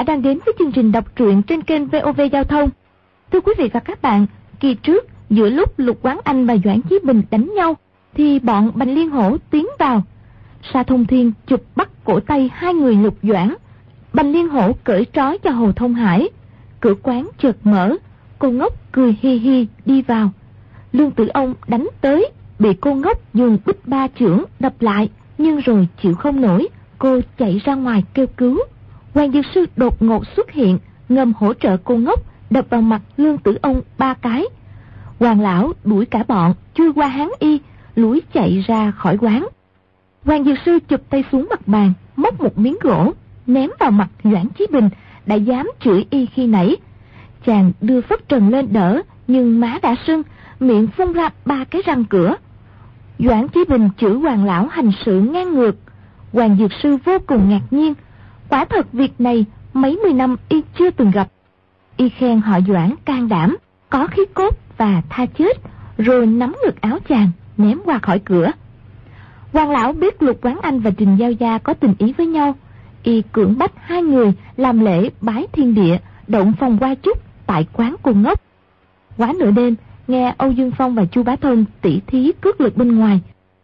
giả đang đến với chương trình đọc truyện trên kênh VOV Giao thông. Thưa quý vị và các bạn, kỳ trước giữa lúc Lục Quán Anh và Doãn Chí Bình đánh nhau thì bọn Bành Liên Hổ tiến vào. Sa Thông Thiên chụp bắt cổ tay hai người Lục Doãn. Bành Liên Hổ cởi trói cho Hồ Thông Hải. Cửa quán chợt mở, cô ngốc cười hi hi đi vào. Lương Tử Ông đánh tới, bị cô ngốc dùng bích ba trưởng đập lại, nhưng rồi chịu không nổi, cô chạy ra ngoài kêu cứu. Hoàng Dược Sư đột ngột xuất hiện, ngầm hỗ trợ cô ngốc, đập vào mặt Lương Tử Ông ba cái. Hoàng Lão đuổi cả bọn, chui qua hán y, lũi chạy ra khỏi quán. Hoàng Dược Sư chụp tay xuống mặt bàn, móc một miếng gỗ, ném vào mặt Doãn Chí Bình, đã dám chửi y khi nãy. Chàng đưa phất trần lên đỡ, nhưng má đã sưng, miệng phun ra ba cái răng cửa. Doãn Chí Bình chửi Hoàng Lão hành sự ngang ngược. Hoàng Dược Sư vô cùng ngạc nhiên, Quả thật việc này mấy mươi năm y chưa từng gặp. Y khen họ Doãn can đảm, có khí cốt và tha chết, rồi nắm ngực áo chàng, ném qua khỏi cửa. Hoàng lão biết Lục Quán Anh và Trình Giao Gia có tình ý với nhau. Y cưỡng bách hai người làm lễ bái thiên địa, động phòng qua chúc tại quán cùng ngốc. Quá nửa đêm, nghe Âu Dương Phong và Chu Bá Thông tỉ thí cước lực bên ngoài.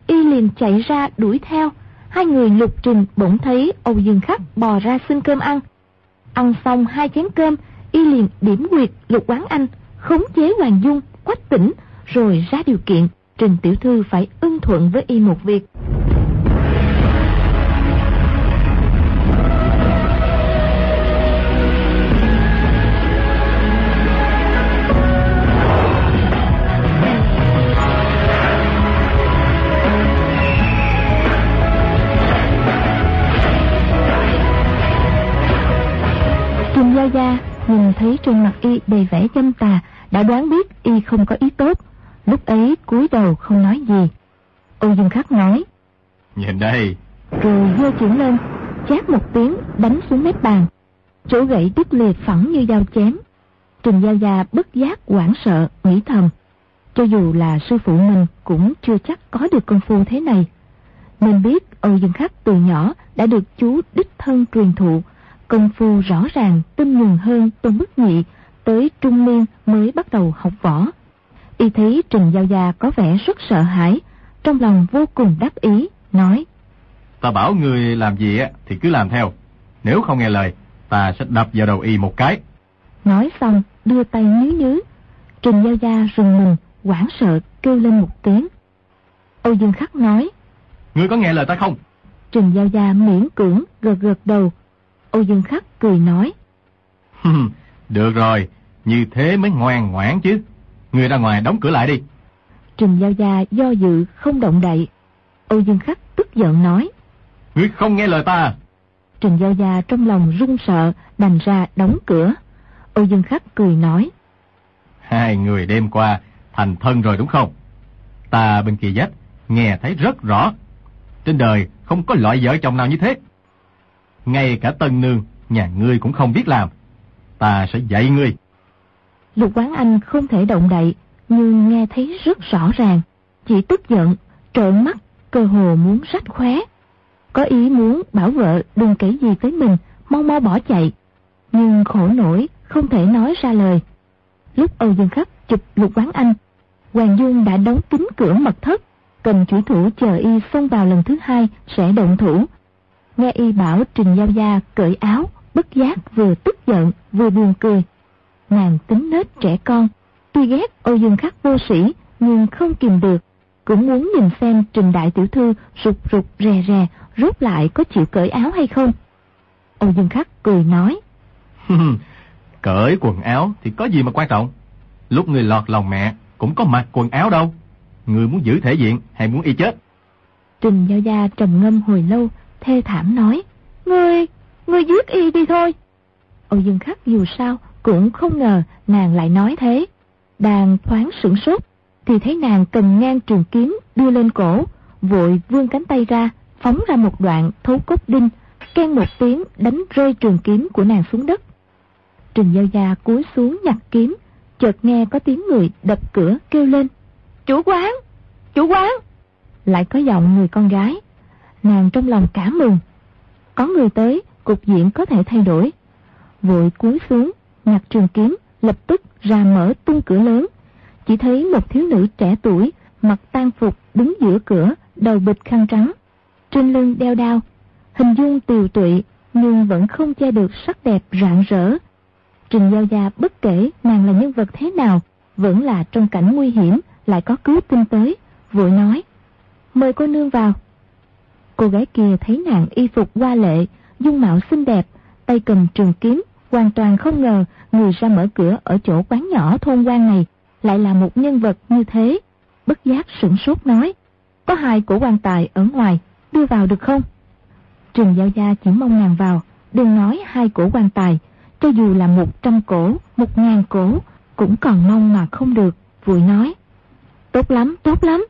Y liền chạy ra đuổi theo, hai người lục trình bỗng thấy Âu Dương Khắc bò ra xin cơm ăn. Ăn xong hai chén cơm, y liền điểm quyệt lục quán anh, khống chế Hoàng Dung, quách tỉnh, rồi ra điều kiện, Trình Tiểu Thư phải ưng thuận với y một việc. Thấy trên mặt y đầy vẻ châm tà, đã đoán biết y không có ý tốt. Lúc ấy cúi đầu không nói gì. Âu Dương Khắc nói. Nhìn đây. Rồi giơ chuyển lên, chát một tiếng đánh xuống mép bàn. Chỗ gậy đứt liệt phẳng như dao chém. Trình Gia Gia bất giác hoảng sợ, nghĩ thầm. Cho dù là sư phụ mình cũng chưa chắc có được công phu thế này. Nên biết Âu Dương Khắc từ nhỏ đã được chú đích thân truyền thụ công phu rõ ràng tinh nhuần hơn Tôn Bức Nhị, tới trung niên mới bắt đầu học võ. Y thấy Trình Giao Gia có vẻ rất sợ hãi, trong lòng vô cùng đắc ý, nói. Ta bảo người làm gì thì cứ làm theo, nếu không nghe lời, ta sẽ đập vào đầu y một cái. Nói xong, đưa tay nhứ nhứ. Trình Giao Gia rùng mình, hoảng sợ, kêu lên một tiếng. Âu Dương Khắc nói. Ngươi có nghe lời ta không? Trình Giao Gia miễn cưỡng, gật gật đầu, Âu Dương Khắc cười nói. Được rồi, như thế mới ngoan ngoãn chứ. Người ra ngoài đóng cửa lại đi. Trình Giao Gia do dự không động đậy. Âu Dương Khắc tức giận nói. Ngươi không nghe lời ta Trình Giao Gia trong lòng run sợ, đành ra đóng cửa. Âu Dương Khắc cười nói. Hai người đêm qua thành thân rồi đúng không? Ta bên kia dách, nghe thấy rất rõ. Trên đời không có loại vợ chồng nào như thế ngay cả tân nương, nhà ngươi cũng không biết làm. Ta sẽ dạy ngươi. Lục quán anh không thể động đậy, nhưng nghe thấy rất rõ ràng. Chỉ tức giận, trợn mắt, cơ hồ muốn rách khóe. Có ý muốn bảo vợ đừng kể gì tới mình, mau mau bỏ chạy. Nhưng khổ nổi, không thể nói ra lời. Lúc Âu Dương Khắc chụp lục quán anh, Hoàng Dung đã đóng kín cửa mật thất, cần chủ thủ chờ y xông vào lần thứ hai sẽ động thủ nghe y bảo Trình Giao Gia cởi áo, bất giác vừa tức giận vừa buồn cười. Nàng tính nết trẻ con, tuy ghét Âu Dương Khắc vô sĩ nhưng không kìm được, cũng muốn nhìn xem Trình Đại Tiểu Thư rụt rụt rè rè rút lại có chịu cởi áo hay không. Âu Dương Khắc cười nói. cởi quần áo thì có gì mà quan trọng. Lúc người lọt lòng mẹ cũng có mặc quần áo đâu. Người muốn giữ thể diện hay muốn y chết? Trình Giao Gia trầm ngâm hồi lâu thê thảm nói, Ngươi, ngươi giết y đi thôi. Âu Dương Khắc dù sao cũng không ngờ nàng lại nói thế. Đang thoáng sửng sốt, thì thấy nàng cầm ngang trường kiếm đưa lên cổ, vội vươn cánh tay ra, phóng ra một đoạn thấu cốt đinh, ken một tiếng đánh rơi trường kiếm của nàng xuống đất. Trình Giao Gia cúi xuống nhặt kiếm, chợt nghe có tiếng người đập cửa kêu lên. Chủ quán! Chủ quán! Lại có giọng người con gái nàng trong lòng cảm mừng. Có người tới, cục diện có thể thay đổi. vội cúi xuống, nhặt trường kiếm, lập tức ra mở tung cửa lớn. Chỉ thấy một thiếu nữ trẻ tuổi, mặc tan phục đứng giữa cửa, đầu bịch khăn trắng. Trên lưng đeo đao, hình dung tiều tụy nhưng vẫn không che được sắc đẹp rạng rỡ. Trình Giao Gia bất kể nàng là nhân vật thế nào, vẫn là trong cảnh nguy hiểm, lại có cứu tinh tới, vội nói, mời cô nương vào. Cô gái kia thấy nàng y phục hoa lệ, dung mạo xinh đẹp, tay cầm trường kiếm, hoàn toàn không ngờ người ra mở cửa ở chỗ quán nhỏ thôn quan này lại là một nhân vật như thế. Bất giác sửng sốt nói, có hai cổ quan tài ở ngoài, đưa vào được không? Trường Giao Gia chỉ mong nàng vào, đừng nói hai cổ quan tài, cho dù là một trăm cổ, một ngàn cổ, cũng còn mong mà không được, vội nói. Tốt lắm, tốt lắm.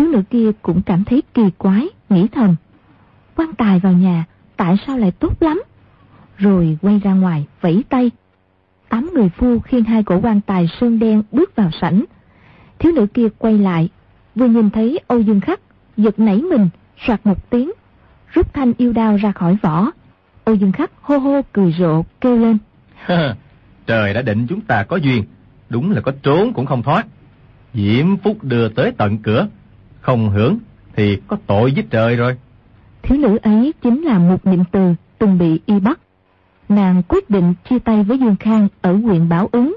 Thiếu nữ kia cũng cảm thấy kỳ quái, nghĩ thầm. Quan tài vào nhà, tại sao lại tốt lắm? Rồi quay ra ngoài, vẫy tay. Tám người phu khiêng hai cổ quan tài sơn đen bước vào sảnh. Thiếu nữ kia quay lại, vừa nhìn thấy Âu Dương Khắc, giật nảy mình, soạt một tiếng, rút thanh yêu đao ra khỏi vỏ. Âu Dương Khắc hô hô cười rộ, kêu lên. Trời đã định chúng ta có duyên, đúng là có trốn cũng không thoát. Diễm phúc đưa tới tận cửa, không hưởng thì có tội với trời rồi. Thiếu nữ ấy chính là một niệm từ từng bị y bắt. Nàng quyết định chia tay với Dương Khang ở huyện Bảo Ứng.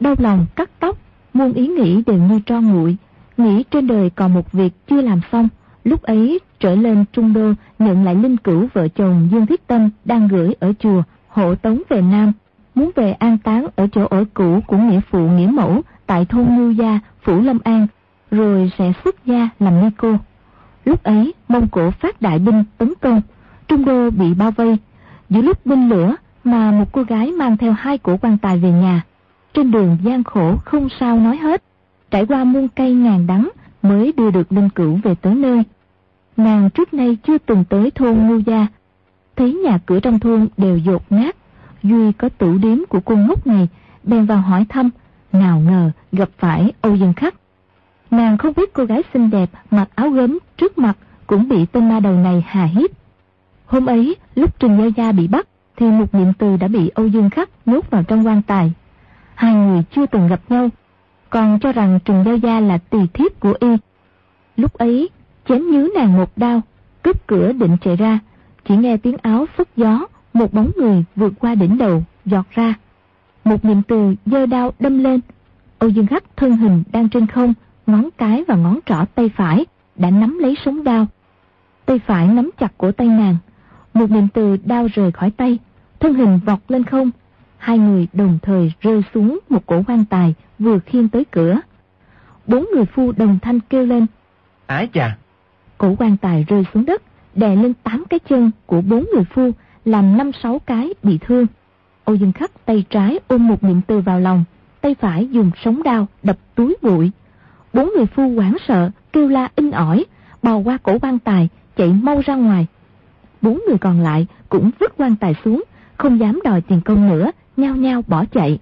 Đau lòng cắt tóc, muôn ý nghĩ đều như tro nguội, nghĩ trên đời còn một việc chưa làm xong. Lúc ấy trở lên Trung Đô nhận lại linh cửu vợ chồng Dương Thiết Tâm đang gửi ở chùa hộ tống về Nam, muốn về an táng ở chỗ ở cũ của nghĩa phụ nghĩa mẫu tại thôn Ngưu Gia, Phủ Lâm An, rồi sẽ xuất gia làm ni cô. Lúc ấy, Mông Cổ phát đại binh tấn công, Trung Đô bị bao vây. Giữa lúc binh lửa mà một cô gái mang theo hai cổ quan tài về nhà. Trên đường gian khổ không sao nói hết, trải qua muôn cây ngàn đắng mới đưa được linh cửu về tới nơi. Nàng trước nay chưa từng tới thôn Ngưu Gia, thấy nhà cửa trong thôn đều dột nát. Duy có tủ điếm của cô ngốc này, bèn vào hỏi thăm, nào ngờ gặp phải Âu Dương Khắc. Nàng không biết cô gái xinh đẹp mặc áo gấm trước mặt cũng bị tên ma đầu này hà hiếp. Hôm ấy, lúc Trình Gia Gia bị bắt, thì một niệm từ đã bị Âu Dương Khắc nhốt vào trong quan tài. Hai người chưa từng gặp nhau, còn cho rằng Trình Gia Gia là tỳ thiếp của y. Lúc ấy, chém nhứ nàng một đao, cướp cửa định chạy ra, chỉ nghe tiếng áo phất gió, một bóng người vượt qua đỉnh đầu, giọt ra. Một niệm từ giơ đao đâm lên. Âu Dương Khắc thân hình đang trên không, ngón cái và ngón trỏ tay phải đã nắm lấy sống đao. Tay phải nắm chặt cổ tay nàng. Một niệm từ đao rời khỏi tay, thân hình vọt lên không. Hai người đồng thời rơi xuống một cổ quan tài vừa khiêng tới cửa. Bốn người phu đồng thanh kêu lên. Ái chà! Cổ quan tài rơi xuống đất, đè lên tám cái chân của bốn người phu, làm năm sáu cái bị thương. Âu Dương Khắc tay trái ôm một niệm từ vào lòng, tay phải dùng sống đao đập túi bụi. Bốn người phu hoảng sợ, kêu la in ỏi, bò qua cổ quan tài, chạy mau ra ngoài. Bốn người còn lại cũng vứt quan tài xuống, không dám đòi tiền công nữa, nhao nhao bỏ chạy.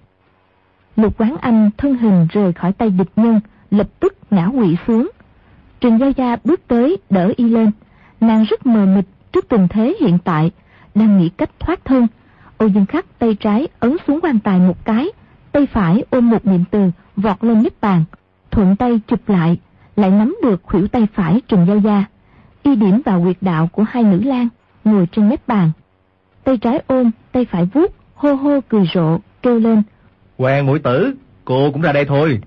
Lục quán anh thân hình rời khỏi tay địch nhân, lập tức ngã quỵ xuống. Trình Giao Gia bước tới đỡ y lên, nàng rất mờ mịt trước tình thế hiện tại, đang nghĩ cách thoát thân. ô Dương Khắc tay trái ấn xuống quan tài một cái, tay phải ôm một niệm từ, vọt lên nếp bàn, thuận tay chụp lại, lại nắm được khuỷu tay phải Trình Giao Gia. Y điểm vào quyệt đạo của hai nữ lang, ngồi trên mép bàn. Tay trái ôm, tay phải vuốt, hô hô cười rộ, kêu lên. Hoàng mũi tử, cô cũng ra đây thôi.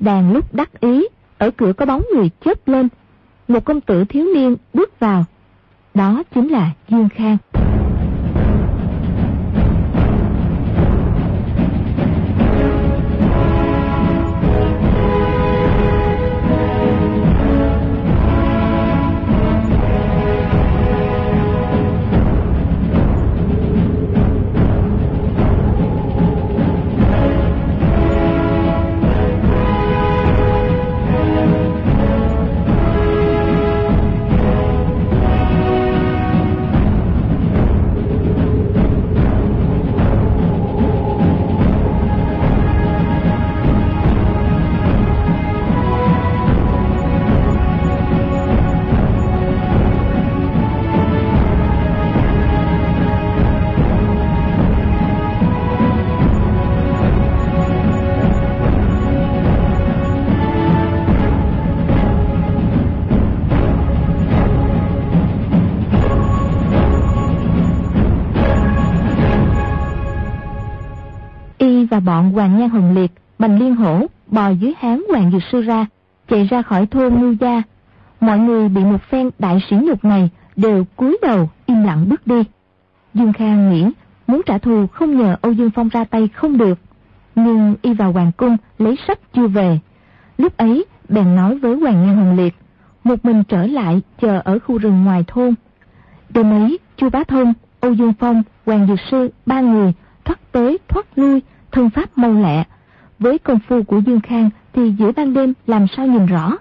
Đàn lúc đắc ý, ở cửa có bóng người chớp lên. Một công tử thiếu niên bước vào. Đó chính là Dương Khang. Và Hoàng Nhan Hồng Liệt, Bành Liên Hổ bò dưới háng Hoàng Dược Sư ra, chạy ra khỏi thôn Ngư Gia. Mọi người bị một phen đại sĩ nhục này đều cúi đầu im lặng bước đi. Dương Khang nghĩ muốn trả thù không nhờ Âu Dương Phong ra tay không được. Nhưng y vào hoàng cung lấy sách chưa về. Lúc ấy bèn nói với Hoàng Nhan Hồng Liệt, một mình trở lại chờ ở khu rừng ngoài thôn. Đêm ấy, chu Bá Thông, Âu Dương Phong, Hoàng Dược Sư, ba người thoát tới thoát lui, thân pháp mau lẹ. Với công phu của Dương Khang thì giữa ban đêm làm sao nhìn rõ.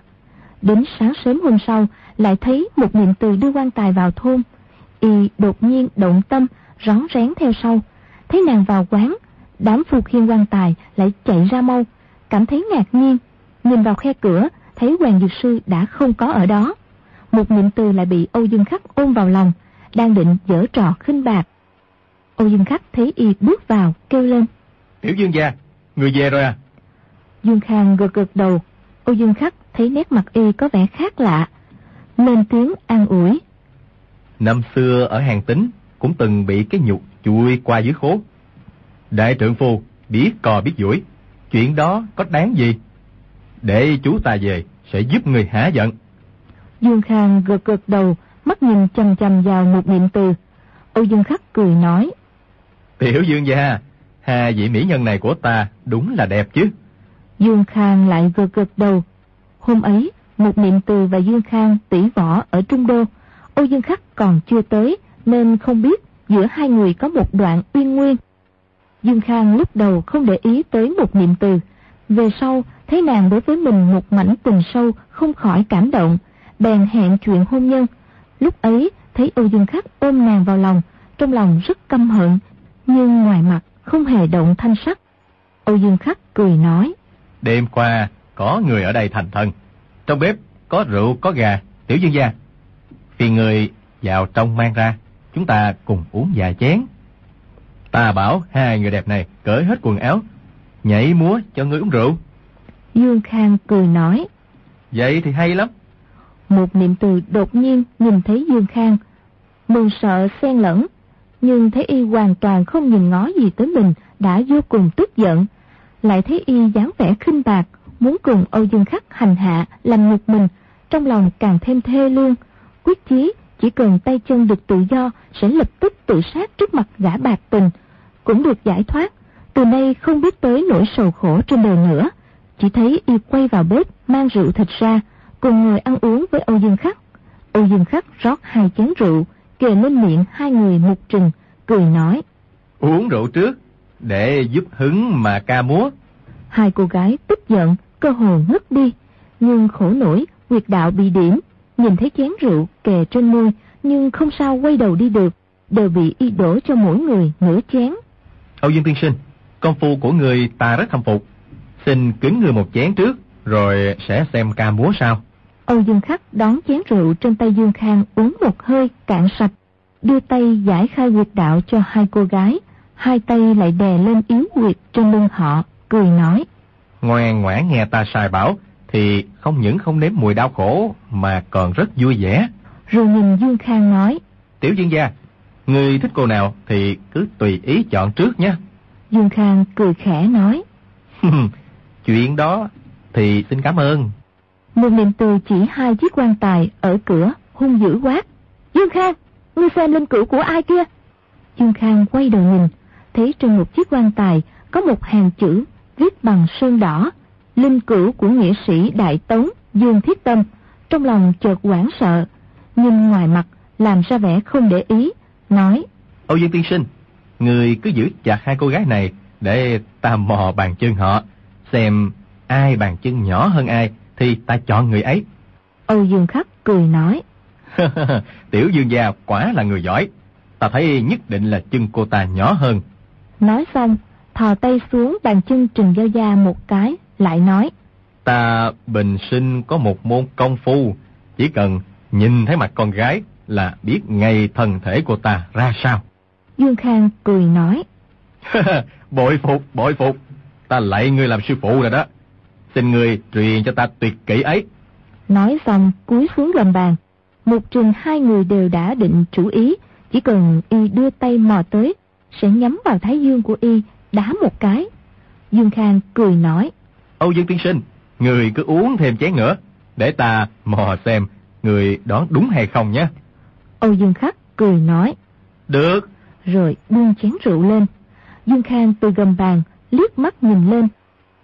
Đến sáng sớm hôm sau lại thấy một niệm từ đưa quan tài vào thôn. Y đột nhiên động tâm, rón rén theo sau. Thấy nàng vào quán, đám phu khiên quan tài lại chạy ra mau, cảm thấy ngạc nhiên. Nhìn vào khe cửa, thấy Hoàng Dược Sư đã không có ở đó. Một niệm từ lại bị Âu Dương Khắc ôm vào lòng, đang định dở trò khinh bạc. Âu Dương Khắc thấy y bước vào, kêu lên. Tiểu Dương gia, người về rồi à? Dương Khang gật gật đầu, Âu Dương Khắc thấy nét mặt y có vẻ khác lạ, lên tiếng an ủi. Năm xưa ở hàng tính cũng từng bị cái nhục chui qua dưới khố. Đại trượng phu biết cò biết duỗi, chuyện đó có đáng gì? Để chú ta về sẽ giúp người hả giận. Dương Khang gật gật đầu, mắt nhìn chầm chầm vào một niệm từ. Âu Dương Khắc cười nói. Tiểu Dương gia, Hà vị mỹ nhân này của ta đúng là đẹp chứ. Dương Khang lại vừa gật đầu. Hôm ấy, một niệm từ và Dương Khang tỷ võ ở Trung Đô. Âu Dương Khắc còn chưa tới, nên không biết giữa hai người có một đoạn uyên nguyên. Dương Khang lúc đầu không để ý tới một niệm từ. Về sau, thấy nàng đối với mình một mảnh tình sâu, không khỏi cảm động, bèn hẹn chuyện hôn nhân. Lúc ấy, thấy Âu Dương Khắc ôm nàng vào lòng, trong lòng rất căm hận, nhưng ngoài mặt không hề động thanh sắc. Âu Dương Khắc cười nói. Đêm qua, có người ở đây thành thân. Trong bếp có rượu, có gà, tiểu dương gia. Phiền người vào trong mang ra, chúng ta cùng uống vài chén. Ta bảo hai người đẹp này cởi hết quần áo, nhảy múa cho người uống rượu. Dương Khang cười nói. Vậy thì hay lắm. Một niệm từ đột nhiên nhìn thấy Dương Khang, mừng sợ xen lẫn, nhưng thấy y hoàn toàn không nhìn ngó gì tới mình, đã vô cùng tức giận. Lại thấy y dáng vẻ khinh bạc, muốn cùng Âu Dương Khắc hành hạ, làm nhục mình, trong lòng càng thêm thê lương. Quyết chí, chỉ cần tay chân được tự do, sẽ lập tức tự sát trước mặt gã bạc tình, cũng được giải thoát. Từ nay không biết tới nỗi sầu khổ trên đời nữa. Chỉ thấy y quay vào bếp, mang rượu thịt ra, cùng người ăn uống với Âu Dương Khắc. Âu Dương Khắc rót hai chén rượu, kề lên miệng hai người một trình, cười nói. Uống rượu trước, để giúp hứng mà ca múa. Hai cô gái tức giận, cơ hồ ngất đi, nhưng khổ nổi, quyệt đạo bị điểm, nhìn thấy chén rượu kề trên môi, nhưng không sao quay đầu đi được, đều bị y đổ cho mỗi người nửa chén. Âu Dương Tiên Sinh, công phu của người ta rất khâm phục. Xin kính người một chén trước, rồi sẽ xem ca múa sau. Âu Dương Khắc đón chén rượu trên tay Dương Khang uống một hơi cạn sạch, đưa tay giải khai quyệt đạo cho hai cô gái, hai tay lại đè lên yếu quyệt trên lưng họ, cười nói. Ngoan ngoãn nghe ta sai bảo, thì không những không nếm mùi đau khổ, mà còn rất vui vẻ. Rồi nhìn Dương Khang nói. Tiểu Dương gia, người thích cô nào thì cứ tùy ý chọn trước nhé. Dương Khang cười khẽ nói. Chuyện đó thì xin cảm ơn. Lương niệm từ chỉ hai chiếc quan tài ở cửa, hung dữ quát. Dương Khang, ngươi xem linh cữu của ai kia? Dương Khang quay đầu nhìn, thấy trên một chiếc quan tài có một hàng chữ viết bằng sơn đỏ, linh cữu của nghĩa sĩ Đại Tống Dương Thiết Tâm, trong lòng chợt hoảng sợ, nhưng ngoài mặt làm ra vẻ không để ý, nói: "Âu Dương tiên sinh, người cứ giữ chặt hai cô gái này để ta mò bàn chân họ, xem ai bàn chân nhỏ hơn ai thì ta chọn người ấy." Âu Dương Khắc cười nói: "Tiểu Dương gia quả là người giỏi, ta thấy nhất định là chân cô ta nhỏ hơn." Nói xong, thò tay xuống bàn chân Trình Giao Gia một cái, lại nói. Ta bình sinh có một môn công phu, chỉ cần nhìn thấy mặt con gái là biết ngay thân thể của ta ra sao. Dương Khang cười nói. bội phục, bội phục, ta lạy ngươi làm sư phụ rồi đó. Xin ngươi truyền cho ta tuyệt kỹ ấy. Nói xong cúi xuống gầm bàn. Một trình hai người đều đã định chủ ý, chỉ cần y đưa tay mò tới, sẽ nhắm vào thái dương của y, đá một cái. Dương Khang cười nói. Âu Dương tiên sinh, người cứ uống thêm chén nữa, để ta mò xem người đoán đúng hay không nhé. Âu Dương Khắc cười nói. Được. Rồi buông chén rượu lên. Dương Khang từ gầm bàn, liếc mắt nhìn lên,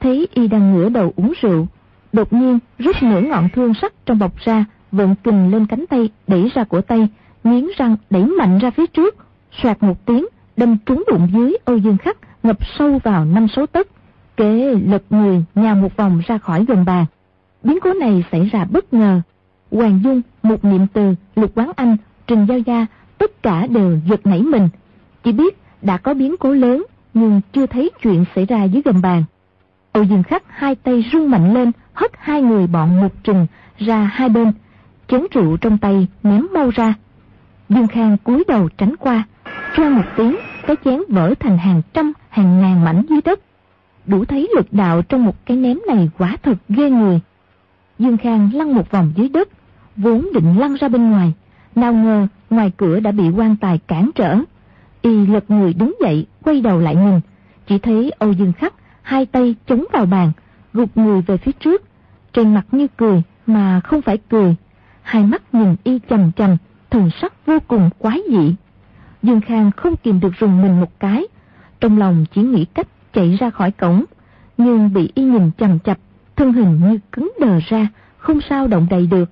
thấy y đang ngửa đầu uống rượu. Đột nhiên rút nửa ngọn thương sắt trong bọc ra, vận kình lên cánh tay, đẩy ra cổ tay, nghiến răng đẩy mạnh ra phía trước, soạt một tiếng, đâm trúng bụng dưới Âu Dương Khắc, ngập sâu vào năm số tấc. Kế lật người nhào một vòng ra khỏi gầm bàn. Biến cố này xảy ra bất ngờ. Hoàng Dung, một niệm từ, lục quán anh, trình giao gia, tất cả đều giật nảy mình. Chỉ biết đã có biến cố lớn, nhưng chưa thấy chuyện xảy ra dưới gầm bàn. Âu Dương Khắc hai tay rung mạnh lên, hất hai người bọn một trừng ra hai bên, chén rượu trong tay ném mau ra. Dương Khang cúi đầu tránh qua, choang một tiếng, cái chén vỡ thành hàng trăm, hàng ngàn mảnh dưới đất. Đủ thấy lực đạo trong một cái ném này quả thật ghê người. Dương Khang lăn một vòng dưới đất, vốn định lăn ra bên ngoài, nào ngờ ngoài cửa đã bị quan tài cản trở. Y lật người đứng dậy, quay đầu lại nhìn, chỉ thấy Âu Dương Khắc hai tay chống vào bàn, gục người về phía trước, trên mặt như cười mà không phải cười, hai mắt nhìn y chằm chằm, thần sắc vô cùng quái dị. Dương Khang không kìm được rùng mình một cái, trong lòng chỉ nghĩ cách chạy ra khỏi cổng, nhưng bị y nhìn chằm chập, thân hình như cứng đờ ra, không sao động đậy được.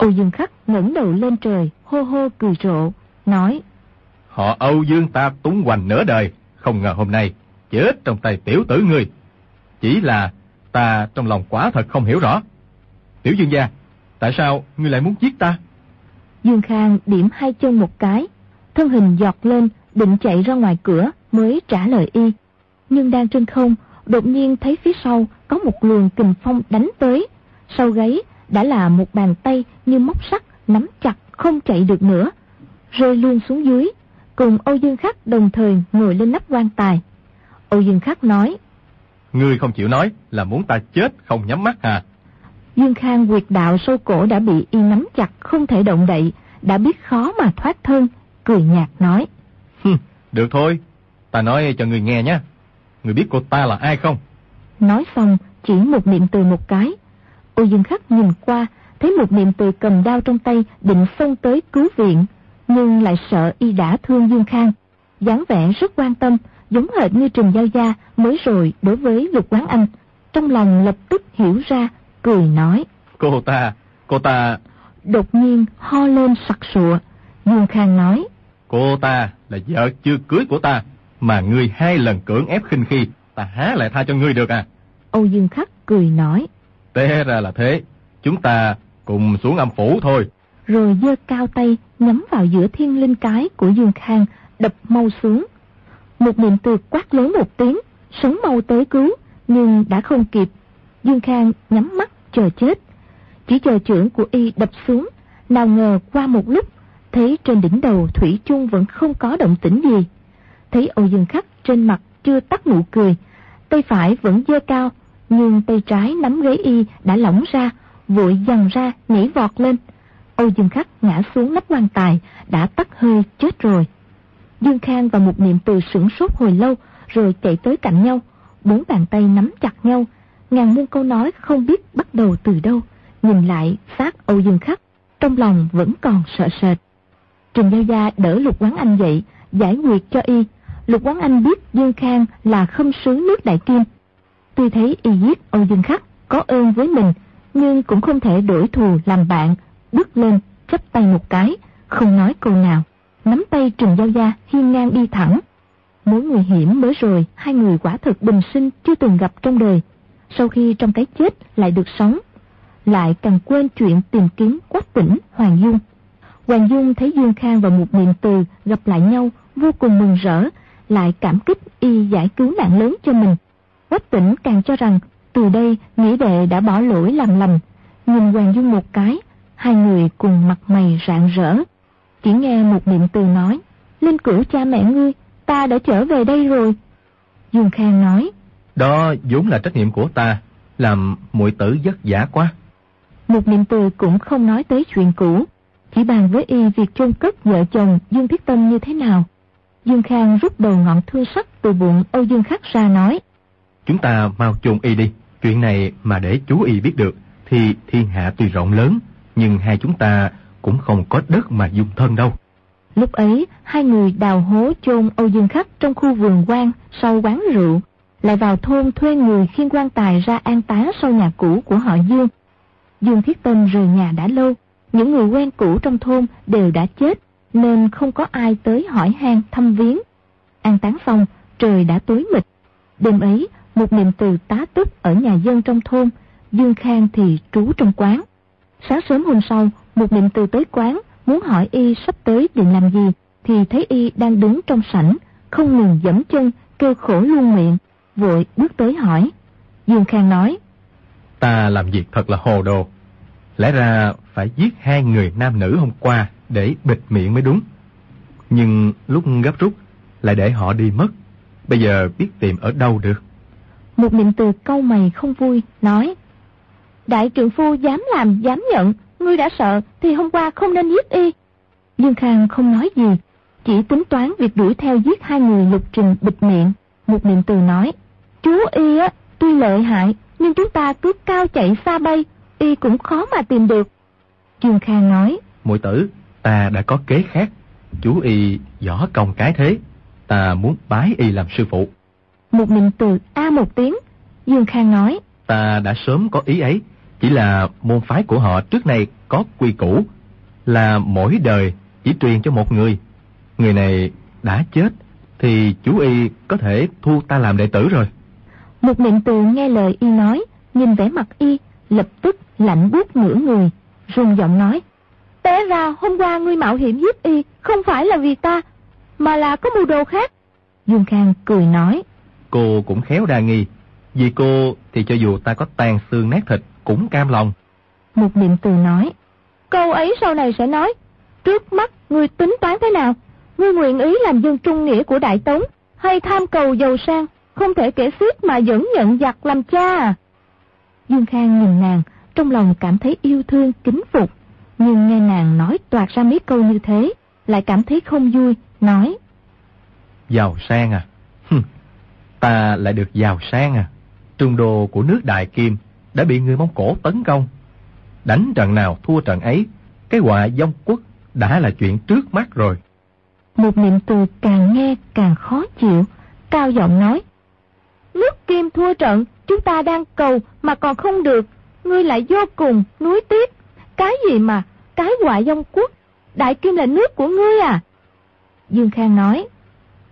Âu Dương Khắc ngẩng đầu lên trời, hô hô cười rộ, nói Họ Âu Dương ta túng hoành nửa đời, không ngờ hôm nay chết trong tay tiểu tử ngươi. Chỉ là ta trong lòng quả thật không hiểu rõ. Tiểu Dương gia, tại sao ngươi lại muốn giết ta? Dương Khang điểm hai chân một cái, thân hình giọt lên, định chạy ra ngoài cửa mới trả lời y. Nhưng đang trên không, đột nhiên thấy phía sau có một luồng kình phong đánh tới. Sau gáy đã là một bàn tay như móc sắt nắm chặt không chạy được nữa. Rơi luôn xuống dưới, cùng Âu Dương Khắc đồng thời ngồi lên nắp quan tài. Âu Dương Khắc nói, Ngươi không chịu nói là muốn ta chết không nhắm mắt à? Dương Khang quyệt đạo sâu cổ đã bị y nắm chặt không thể động đậy, đã biết khó mà thoát thân, cười nhạt nói. Được thôi, ta nói cho người nghe nhé. Người biết cô ta là ai không? Nói xong, chỉ một niệm từ một cái. Âu Dương Khắc nhìn qua, thấy một niệm từ cầm đao trong tay định xông tới cứu viện, nhưng lại sợ y đã thương Dương Khang. dáng vẻ rất quan tâm, giống hệt như Trình Giao Gia mới rồi đối với Lục Quán Anh. Trong lòng lập tức hiểu ra, cười nói. Cô ta, cô ta... Đột nhiên ho lên sặc sụa. Dương Khang nói. Cô ta là vợ chưa cưới của ta, mà ngươi hai lần cưỡng ép khinh khi, ta há lại tha cho ngươi được à? Âu Dương Khắc cười nói. Té ra là thế, chúng ta cùng xuống âm phủ thôi. Rồi giơ cao tay nhắm vào giữa thiên linh cái của Dương Khang, đập mau xuống. Một niệm từ quát lớn một tiếng, sống mau tới cứu, nhưng đã không kịp. Dương Khang nhắm mắt chờ chết. Chỉ chờ trưởng của y đập xuống, nào ngờ qua một lúc, thấy trên đỉnh đầu Thủy chung vẫn không có động tĩnh gì. Thấy Âu Dương Khắc trên mặt chưa tắt nụ cười, tay phải vẫn dơ cao, nhưng tay trái nắm ghế y đã lỏng ra, vội dằn ra nhảy vọt lên. Âu Dương Khắc ngã xuống nắp quan tài, đã tắt hơi chết rồi. Dương Khang và một niệm từ sửng sốt hồi lâu, rồi chạy tới cạnh nhau, bốn bàn tay nắm chặt nhau, ngàn muôn câu nói không biết bắt đầu từ đâu, nhìn lại xác Âu Dương Khắc, trong lòng vẫn còn sợ sệt. Trình Giao Gia đỡ Lục Quán Anh dậy, giải quyết cho y. Lục Quán Anh biết Dương Khang là khâm sướng nước Đại Kim. Tuy thấy y giết Âu Dương Khắc có ơn với mình, nhưng cũng không thể đổi thù làm bạn, bước lên, chắp tay một cái, không nói câu nào. Nắm tay Trần Giao Gia hiên ngang đi thẳng. Mối nguy hiểm mới rồi, hai người quả thực bình sinh chưa từng gặp trong đời. Sau khi trong cái chết lại được sống, lại càng quên chuyện tìm kiếm quách tỉnh Hoàng Dung. Hoàng Dung thấy Dương Khang và một niệm từ gặp lại nhau vô cùng mừng rỡ, lại cảm kích y giải cứu nạn lớn cho mình. Quách tỉnh càng cho rằng Từ đây, nghĩa đệ đã bỏ lỗi làm lầm. Nhìn Hoàng Dung một cái, hai người cùng mặt mày rạng rỡ. Chỉ nghe một niệm từ nói, Linh cửu cha mẹ ngươi, ta đã trở về đây rồi. Dương Khang nói, Đó vốn là trách nhiệm của ta, làm muội tử vất vả quá. Một niệm từ cũng không nói tới chuyện cũ, chỉ bàn với y việc chôn cất vợ chồng Dương Thiết Tâm như thế nào. Dương Khang rút đầu ngọn thưa sắt từ bụng Âu Dương Khắc ra nói. Chúng ta mau chôn y đi, chuyện này mà để chú y biết được, thì thiên hạ tuy rộng lớn, nhưng hai chúng ta cũng không có đất mà dung thân đâu. Lúc ấy, hai người đào hố chôn Âu Dương Khắc trong khu vườn quan sau quán rượu, lại vào thôn thuê người khiên quan tài ra an táng sau nhà cũ của họ Dương. Dương Thiết Tâm rời nhà đã lâu, những người quen cũ trong thôn đều đã chết, nên không có ai tới hỏi han thăm viếng. An táng xong, trời đã tối mịt. Đêm ấy, một niệm từ tá túc ở nhà dân trong thôn, Dương Khang thì trú trong quán. Sáng sớm hôm sau, một niệm từ tới quán, muốn hỏi y sắp tới định làm gì, thì thấy y đang đứng trong sảnh, không ngừng dẫm chân, kêu khổ luôn miệng, vội bước tới hỏi. Dương Khang nói, Ta làm việc thật là hồ đồ. Lẽ ra phải giết hai người nam nữ hôm qua để bịt miệng mới đúng. Nhưng lúc gấp rút lại để họ đi mất. Bây giờ biết tìm ở đâu được. Một niệm từ câu mày không vui, nói, Đại trưởng phu dám làm, dám nhận, ngươi đã sợ thì hôm qua không nên giết y. Dương Khang không nói gì, chỉ tính toán việc đuổi theo giết hai người lục trình bịt miệng. Một niệm từ nói, chú y á, tuy lợi hại, nhưng chúng ta cứ cao chạy xa bay, y cũng khó mà tìm được. Dương Khang nói, muội tử, ta đã có kế khác. Chú y võ công cái thế, ta muốn bái y làm sư phụ. Một niệm từ a một tiếng, Dương Khang nói, ta đã sớm có ý ấy, chỉ là môn phái của họ trước nay có quy củ, là mỗi đời chỉ truyền cho một người. Người này đã chết, thì chú y có thể thu ta làm đệ tử rồi. Một niệm từ nghe lời y nói, nhìn vẻ mặt y, lập tức lạnh buốt nửa người, rung giọng nói. Té ra hôm qua ngươi mạo hiểm giết y, không phải là vì ta, mà là có mưu đồ khác. Dương Khang cười nói. Cô cũng khéo đa nghi, vì cô thì cho dù ta có tàn xương nát thịt cũng cam lòng. Một niệm từ nói. Câu ấy sau này sẽ nói. Trước mắt ngươi tính toán thế nào? Ngươi nguyện ý làm dân trung nghĩa của Đại Tống, hay tham cầu giàu sang, không thể kể xiết mà vẫn nhận giặc làm cha à? Dương Khang nhìn nàng, trong lòng cảm thấy yêu thương, kính phục. Nhưng nghe nàng nói toạt ra mấy câu như thế, lại cảm thấy không vui, nói. Giàu sang à? Ta lại được giàu sang à? Trung đô của nước Đại Kim đã bị người Mông Cổ tấn công. Đánh trận nào thua trận ấy, cái họa dông quốc đã là chuyện trước mắt rồi. Một niệm từ càng nghe càng khó chịu, cao giọng nói. Nước Kim thua trận, chúng ta đang cầu mà còn không được, ngươi lại vô cùng nuối tiếc. Cái gì mà, cái họa dông quốc, Đại Kim là nước của ngươi à? Dương Khang nói.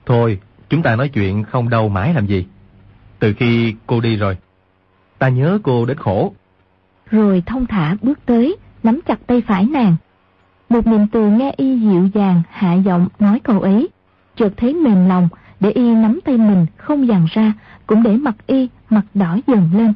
Thôi, chúng ta nói chuyện không đâu mãi làm gì. Từ khi cô đi rồi, ta nhớ cô đến khổ. Rồi thông thả bước tới, nắm chặt tay phải nàng. Một mình từ nghe y dịu dàng, hạ giọng nói câu ấy. Chợt thấy mềm lòng, để y nắm tay mình không dàn ra, cũng để mặt y mặt đỏ dần lên.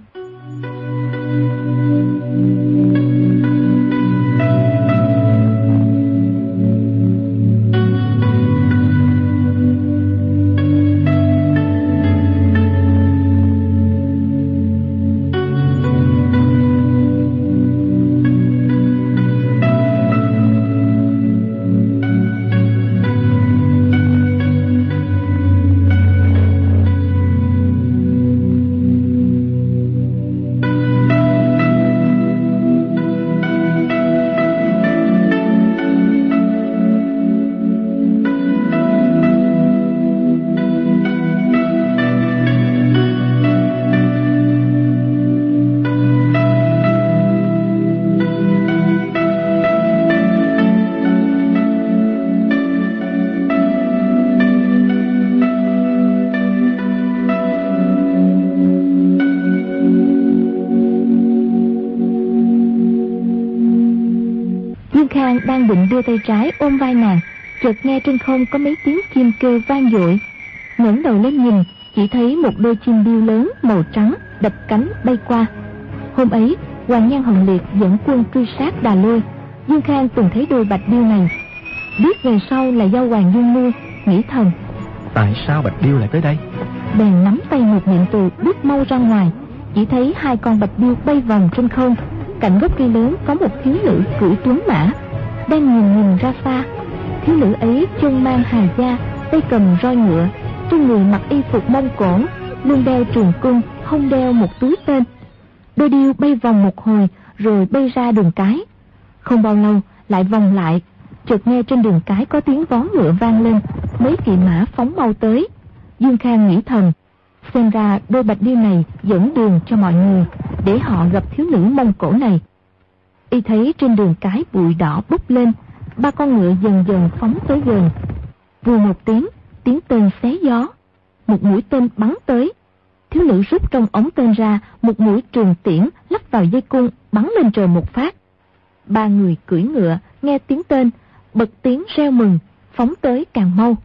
Đưa tay trái ôm vai nàng, chợt nghe trên không có mấy tiếng chim kêu vang dội. ngẩng đầu lên nhìn, chỉ thấy một đôi chim điêu lớn màu trắng đập cánh bay qua. Hôm ấy, Hoàng Nhan Hồng Liệt dẫn quân truy sát Đà Lôi. Dương Khang từng thấy đôi bạch điêu này. Biết về sau là do Hoàng Dương nuôi, nghĩ thầm. Tại sao bạch điêu lại tới đây? Bèn nắm tay một niệm từ bước mau ra ngoài. Chỉ thấy hai con bạch điêu bay vòng trên không. Cạnh gốc cây lớn có một thiếu nữ cưỡi tuấn mã, đang nhìn nhìn ra xa. Thiếu nữ ấy chân mang hài da, tay cầm roi ngựa, trên người mặc y phục mông cổ, lưng đeo trường cung, không đeo một túi tên. Đôi điêu bay vòng một hồi rồi bay ra đường cái. Không bao lâu lại vòng lại, chợt nghe trên đường cái có tiếng vó ngựa vang lên, mấy kỵ mã phóng mau tới. Dương Khang nghĩ thầm, xem ra đôi bạch điêu này dẫn đường cho mọi người để họ gặp thiếu nữ mông cổ này. Y thấy trên đường cái bụi đỏ bốc lên, ba con ngựa dần dần phóng tới gần. Vừa một tiếng, tiếng tên xé gió. Một mũi tên bắn tới. Thiếu nữ rút trong ống tên ra một mũi trường tiễn lắp vào dây cung bắn lên trời một phát. Ba người cưỡi ngựa, nghe tiếng tên, bật tiếng reo mừng, phóng tới càng mau.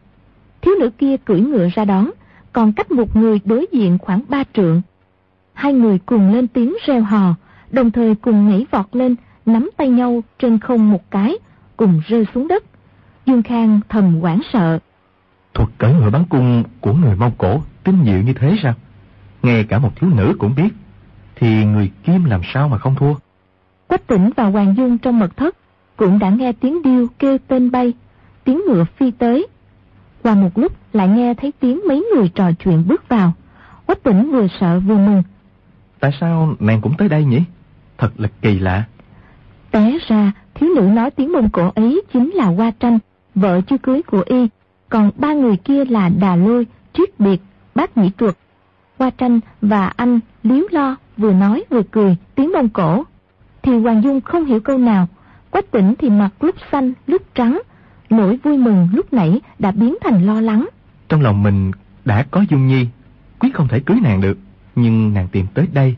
Thiếu nữ kia cưỡi ngựa ra đón, còn cách một người đối diện khoảng ba trượng. Hai người cùng lên tiếng reo hò, đồng thời cùng nhảy vọt lên, nắm tay nhau trên không một cái, cùng rơi xuống đất. Dương Khang thầm hoảng sợ. Thuật cởi ngựa bắn cung của người Mông Cổ tinh diệu như thế sao? Nghe cả một thiếu nữ cũng biết, thì người Kim làm sao mà không thua? Quách tỉnh và Hoàng Dương trong mật thất cũng đã nghe tiếng điêu kêu tên bay, tiếng ngựa phi tới. Qua một lúc lại nghe thấy tiếng mấy người trò chuyện bước vào. Quách tỉnh vừa sợ vừa mừng. Tại sao nàng cũng tới đây nhỉ? Thật là kỳ lạ. Té ra, thiếu nữ nói tiếng Mông Cổ ấy chính là Hoa Tranh, vợ chưa cưới của y. Còn ba người kia là Đà Lôi, Triết Biệt, Bác Nhĩ Tuật. Hoa Tranh và anh Liếu Lo vừa nói vừa cười tiếng Mông Cổ. Thì Hoàng Dung không hiểu câu nào. Quách tỉnh thì mặt lúc xanh, lúc trắng. Nỗi vui mừng lúc nãy đã biến thành lo lắng. Trong lòng mình đã có Dung Nhi, quyết không thể cưới nàng được. Nhưng nàng tìm tới đây,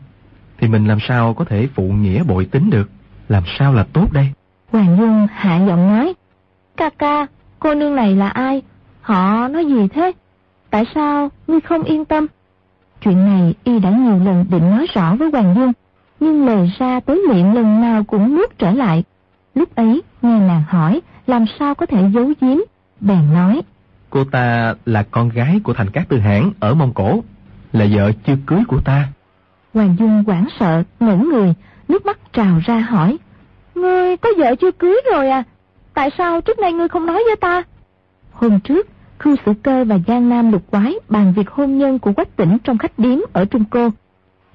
thì mình làm sao có thể phụ nghĩa bội tính được? Làm sao là tốt đây? Hoàng Dung hạ giọng nói. Ca ca, cô nương này là ai? Họ nói gì thế? Tại sao ngươi không yên tâm? Chuyện này y đã nhiều lần định nói rõ với Hoàng Dung, nhưng lời ra tới miệng lần nào cũng nuốt trở lại. Lúc ấy, nghe nàng hỏi, làm sao có thể giấu giếm, bèn nói. Cô ta là con gái của thành cát tư hãn ở Mông Cổ, là vợ chưa cưới của ta. Hoàng Dung hoảng sợ, ngẩn người, nước mắt trào ra hỏi. Ngươi có vợ chưa cưới rồi à? Tại sao trước nay ngươi không nói với ta? Hôm trước, Khưu Sử Cơ và Giang Nam Lục Quái bàn việc hôn nhân của Quách Tỉnh trong khách điếm ở Trung Cô.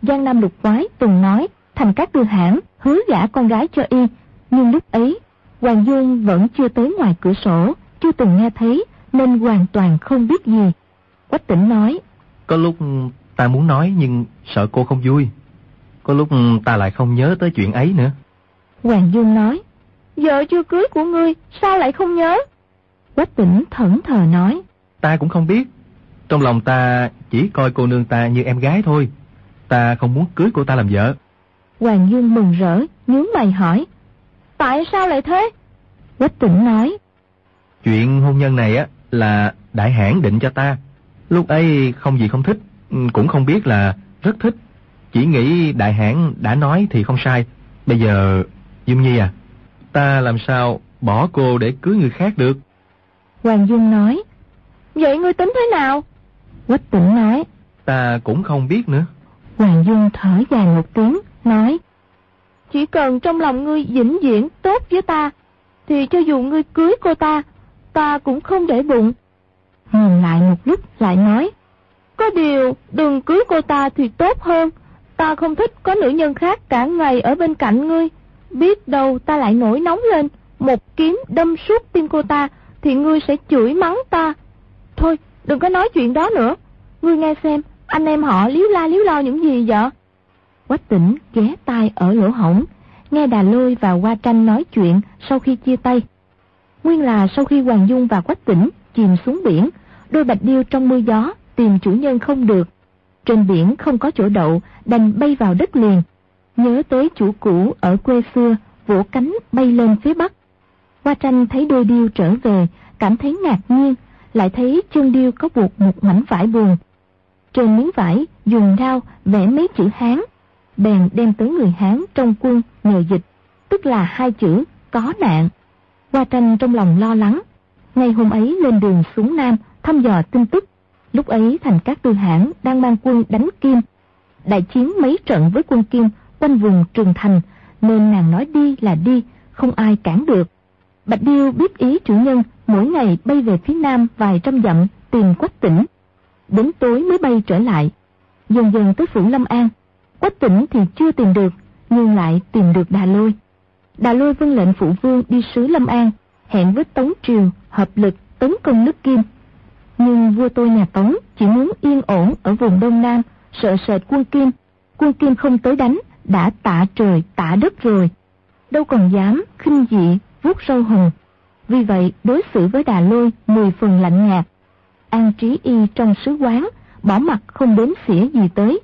Giang Nam Lục Quái từng nói thành các đưa hãng hứa gả con gái cho y, nhưng lúc ấy Hoàng Dương vẫn chưa tới ngoài cửa sổ, chưa từng nghe thấy nên hoàn toàn không biết gì. Quách Tỉnh nói: "Có lúc ta muốn nói nhưng sợ cô không vui. Có lúc ta lại không nhớ tới chuyện ấy nữa." Hoàng Dương nói: "Vợ chưa cưới của ngươi sao lại không nhớ?" Quách tỉnh thẫn thờ nói. Ta cũng không biết. Trong lòng ta chỉ coi cô nương ta như em gái thôi. Ta không muốn cưới cô ta làm vợ. Hoàng Dương mừng rỡ, nhướng mày hỏi. Tại sao lại thế? Quách tỉnh nói. Chuyện hôn nhân này á là đại hãn định cho ta. Lúc ấy không gì không thích, cũng không biết là rất thích. Chỉ nghĩ đại hãn đã nói thì không sai. Bây giờ, Dung Nhi à, ta làm sao bỏ cô để cưới người khác được? Hoàng Dung nói. Vậy ngươi tính thế nào? Quách tỉnh nói. Ta cũng không biết nữa. Hoàng Dung thở dài một tiếng, nói. Chỉ cần trong lòng ngươi vĩnh viễn tốt với ta, thì cho dù ngươi cưới cô ta, ta cũng không để bụng. Ngừng lại một lúc lại nói. Có điều, đừng cưới cô ta thì tốt hơn. Ta không thích có nữ nhân khác cả ngày ở bên cạnh ngươi. Biết đâu ta lại nổi nóng lên, một kiếm đâm suốt tim cô ta, thì ngươi sẽ chửi mắng ta. Thôi, đừng có nói chuyện đó nữa. Ngươi nghe xem, anh em họ liếu la liếu lo những gì vậy? Quách tỉnh ghé tai ở lỗ hổng, nghe Đà Lôi và Hoa Tranh nói chuyện sau khi chia tay. Nguyên là sau khi Hoàng Dung và Quách tỉnh chìm xuống biển, đôi bạch điêu trong mưa gió tìm chủ nhân không được. Trên biển không có chỗ đậu, đành bay vào đất liền. Nhớ tới chủ cũ ở quê xưa, vỗ cánh bay lên phía bắc. Hoa tranh thấy đôi điêu trở về, cảm thấy ngạc nhiên, lại thấy chân điêu có buộc một mảnh vải buồn. Trên miếng vải dùng đao vẽ mấy chữ Hán, bèn đem tới người Hán trong quân nhờ dịch, tức là hai chữ có nạn. Hoa tranh trong lòng lo lắng, ngay hôm ấy lên đường xuống Nam thăm dò tin tức, lúc ấy thành các tư hãn đang mang quân đánh Kim. Đại chiến mấy trận với quân Kim quanh vùng Trường Thành, nên nàng nói đi là đi, không ai cản được. Bạch Điêu biết ý chủ nhân mỗi ngày bay về phía nam vài trăm dặm tìm quách tỉnh. Đến tối mới bay trở lại. Dần dần tới phủ Lâm An. Quách tỉnh thì chưa tìm được, nhưng lại tìm được Đà Lôi. Đà Lôi vân lệnh phụ vương đi sứ Lâm An, hẹn với Tống Triều hợp lực tấn công nước Kim. Nhưng vua tôi nhà Tống chỉ muốn yên ổn ở vùng Đông Nam, sợ sệt quân Kim. Quân Kim không tới đánh, đã tạ trời tạ đất rồi. Đâu còn dám khinh dị vuốt sâu hùng. Vì vậy đối xử với đà lôi mười phần lạnh nhạt. An trí y trong sứ quán, bỏ mặt không đến xỉa gì tới.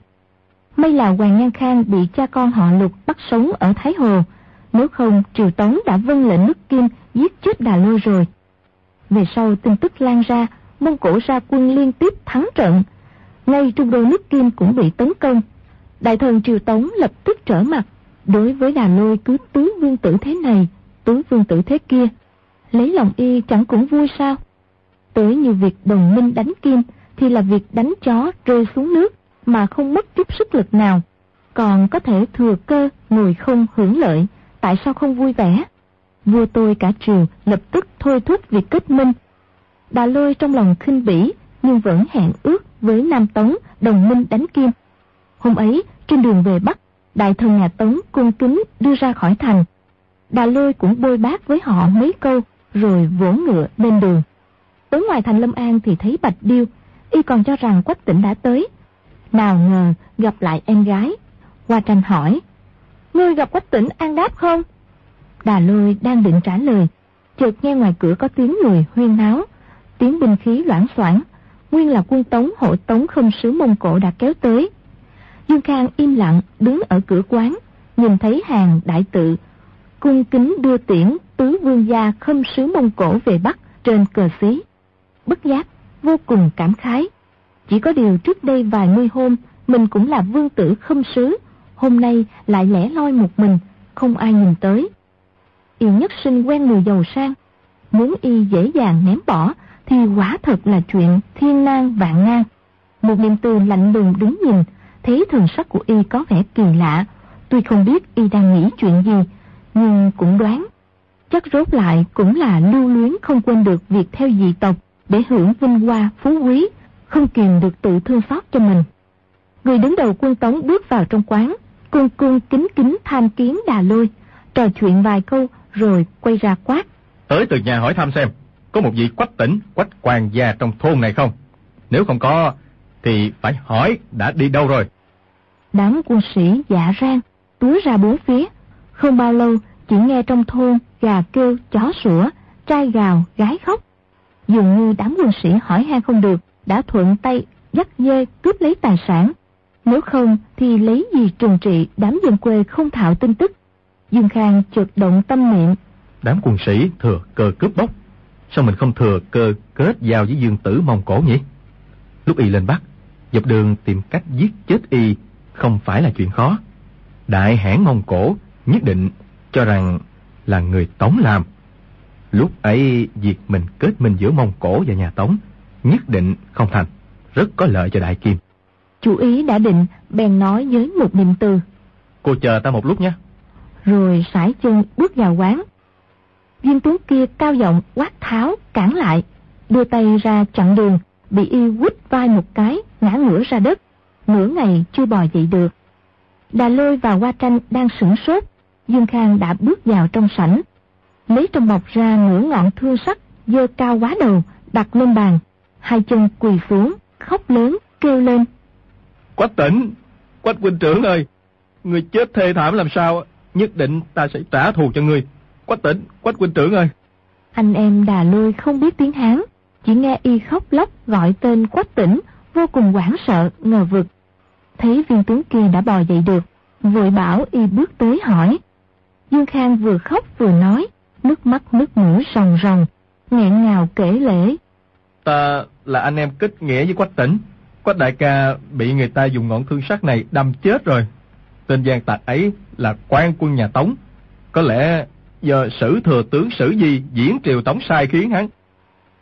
May là Hoàng Nhan Khang bị cha con họ lục bắt sống ở Thái Hồ, nếu không Triều Tống đã vâng lệnh nước Kim giết chết đà lôi rồi. Về sau tin tức lan ra, Mông Cổ ra quân liên tiếp thắng trận. Ngay trung đô nước Kim cũng bị tấn công. Đại thần Triều Tống lập tức trở mặt, đối với đà lôi cứ tứ vương tử thế này tứ vương tử thế kia, lấy lòng y chẳng cũng vui sao? Tới như việc đồng minh đánh kim thì là việc đánh chó rơi xuống nước mà không mất chút sức lực nào, còn có thể thừa cơ ngồi không hưởng lợi, tại sao không vui vẻ? Vua tôi cả triều lập tức thôi thúc việc kết minh. Đà lôi trong lòng khinh bỉ nhưng vẫn hẹn ước với Nam Tống đồng minh đánh kim. Hôm ấy, trên đường về Bắc, đại thần nhà Tống cung kính đưa ra khỏi thành, Đà lôi cũng bôi bác với họ mấy câu, rồi vỗ ngựa lên đường. Tới ngoài thành Lâm An thì thấy Bạch Điêu, y còn cho rằng Quách tỉnh đã tới. Nào ngờ gặp lại em gái. Hoa tranh hỏi, Ngươi gặp Quách tỉnh an đáp không? Đà lôi đang định trả lời, chợt nghe ngoài cửa có tiếng người huyên náo, tiếng binh khí loãng xoảng, nguyên là quân tống hộ tống không sứ Mông Cổ đã kéo tới. Dương Khang im lặng đứng ở cửa quán, nhìn thấy hàng đại tự cung kính đưa tiễn tứ vương gia khâm sứ Mông Cổ về Bắc trên cờ xí. Bất giác, vô cùng cảm khái. Chỉ có điều trước đây vài mươi hôm, mình cũng là vương tử khâm sứ, hôm nay lại lẻ loi một mình, không ai nhìn tới. yêu nhất sinh quen mùi giàu sang, muốn y dễ dàng ném bỏ, thì quả thật là chuyện thiên nan vạn nan. Một niệm từ lạnh lùng đứng nhìn, thấy thường sắc của y có vẻ kỳ lạ, tuy không biết y đang nghĩ chuyện gì, nhưng cũng đoán, chắc rốt lại cũng là lưu luyến không quên được việc theo dị tộc để hưởng vinh hoa phú quý, không kìm được tự thương xót cho mình. Người đứng đầu quân tống bước vào trong quán, cung cung kính kính tham kiến đà lôi, trò chuyện vài câu rồi quay ra quát. Tới từ nhà hỏi thăm xem, có một vị quách tỉnh, quách hoàng gia trong thôn này không? Nếu không có, thì phải hỏi đã đi đâu rồi. Đám quân sĩ dạ rang, túa ra bốn phía, không bao lâu, chỉ nghe trong thôn gà kêu, chó sủa, trai gào, gái khóc. Dường như đám quân sĩ hỏi han không được, đã thuận tay dắt dê cướp lấy tài sản. Nếu không thì lấy gì trừng trị đám dân quê không thạo tin tức. Dương Khang chợt động tâm niệm. Đám quân sĩ thừa cơ cướp bóc. Sao mình không thừa cơ kết giao với dương tử Mông Cổ nhỉ? Lúc y lên Bắc, dọc đường tìm cách giết chết y không phải là chuyện khó. Đại hãn Mông Cổ nhất định cho rằng là người Tống làm. Lúc ấy việc mình kết minh giữa Mông Cổ và nhà Tống nhất định không thành, rất có lợi cho Đại Kim. Chủ ý đã định, bèn nói với một niệm từ. Cô chờ ta một lúc nhé. Rồi sải chân bước vào quán. Viên tướng kia cao giọng quát tháo, cản lại, đưa tay ra chặn đường, bị y quýt vai một cái, ngã ngửa ra đất. Nửa ngày chưa bò dậy được. Đà lôi và hoa tranh đang sửng sốt, Dương Khang đã bước vào trong sảnh, lấy trong bọc ra nửa ngọn thương sắt dơ cao quá đầu, đặt lên bàn, hai chân quỳ xuống, khóc lớn, kêu lên. Quách tỉnh, quách huynh trưởng ơi, người chết thê thảm làm sao, nhất định ta sẽ trả thù cho người. Quách tỉnh, quách huynh trưởng ơi. Anh em đà lôi không biết tiếng Hán, chỉ nghe y khóc lóc gọi tên quách tỉnh, vô cùng hoảng sợ, ngờ vực. Thấy viên tướng kia đã bò dậy được, vội bảo y bước tới hỏi. Dương Khang vừa khóc vừa nói, nước mắt nước mũi ròng ròng, nghẹn ngào kể lễ. Ta là anh em kết nghĩa với Quách Tỉnh, Quách đại ca bị người ta dùng ngọn thương sắt này đâm chết rồi. Tên gian tặc ấy là quan quân nhà Tống. Có lẽ giờ sử thừa tướng sử gì diễn triều Tống sai khiến hắn.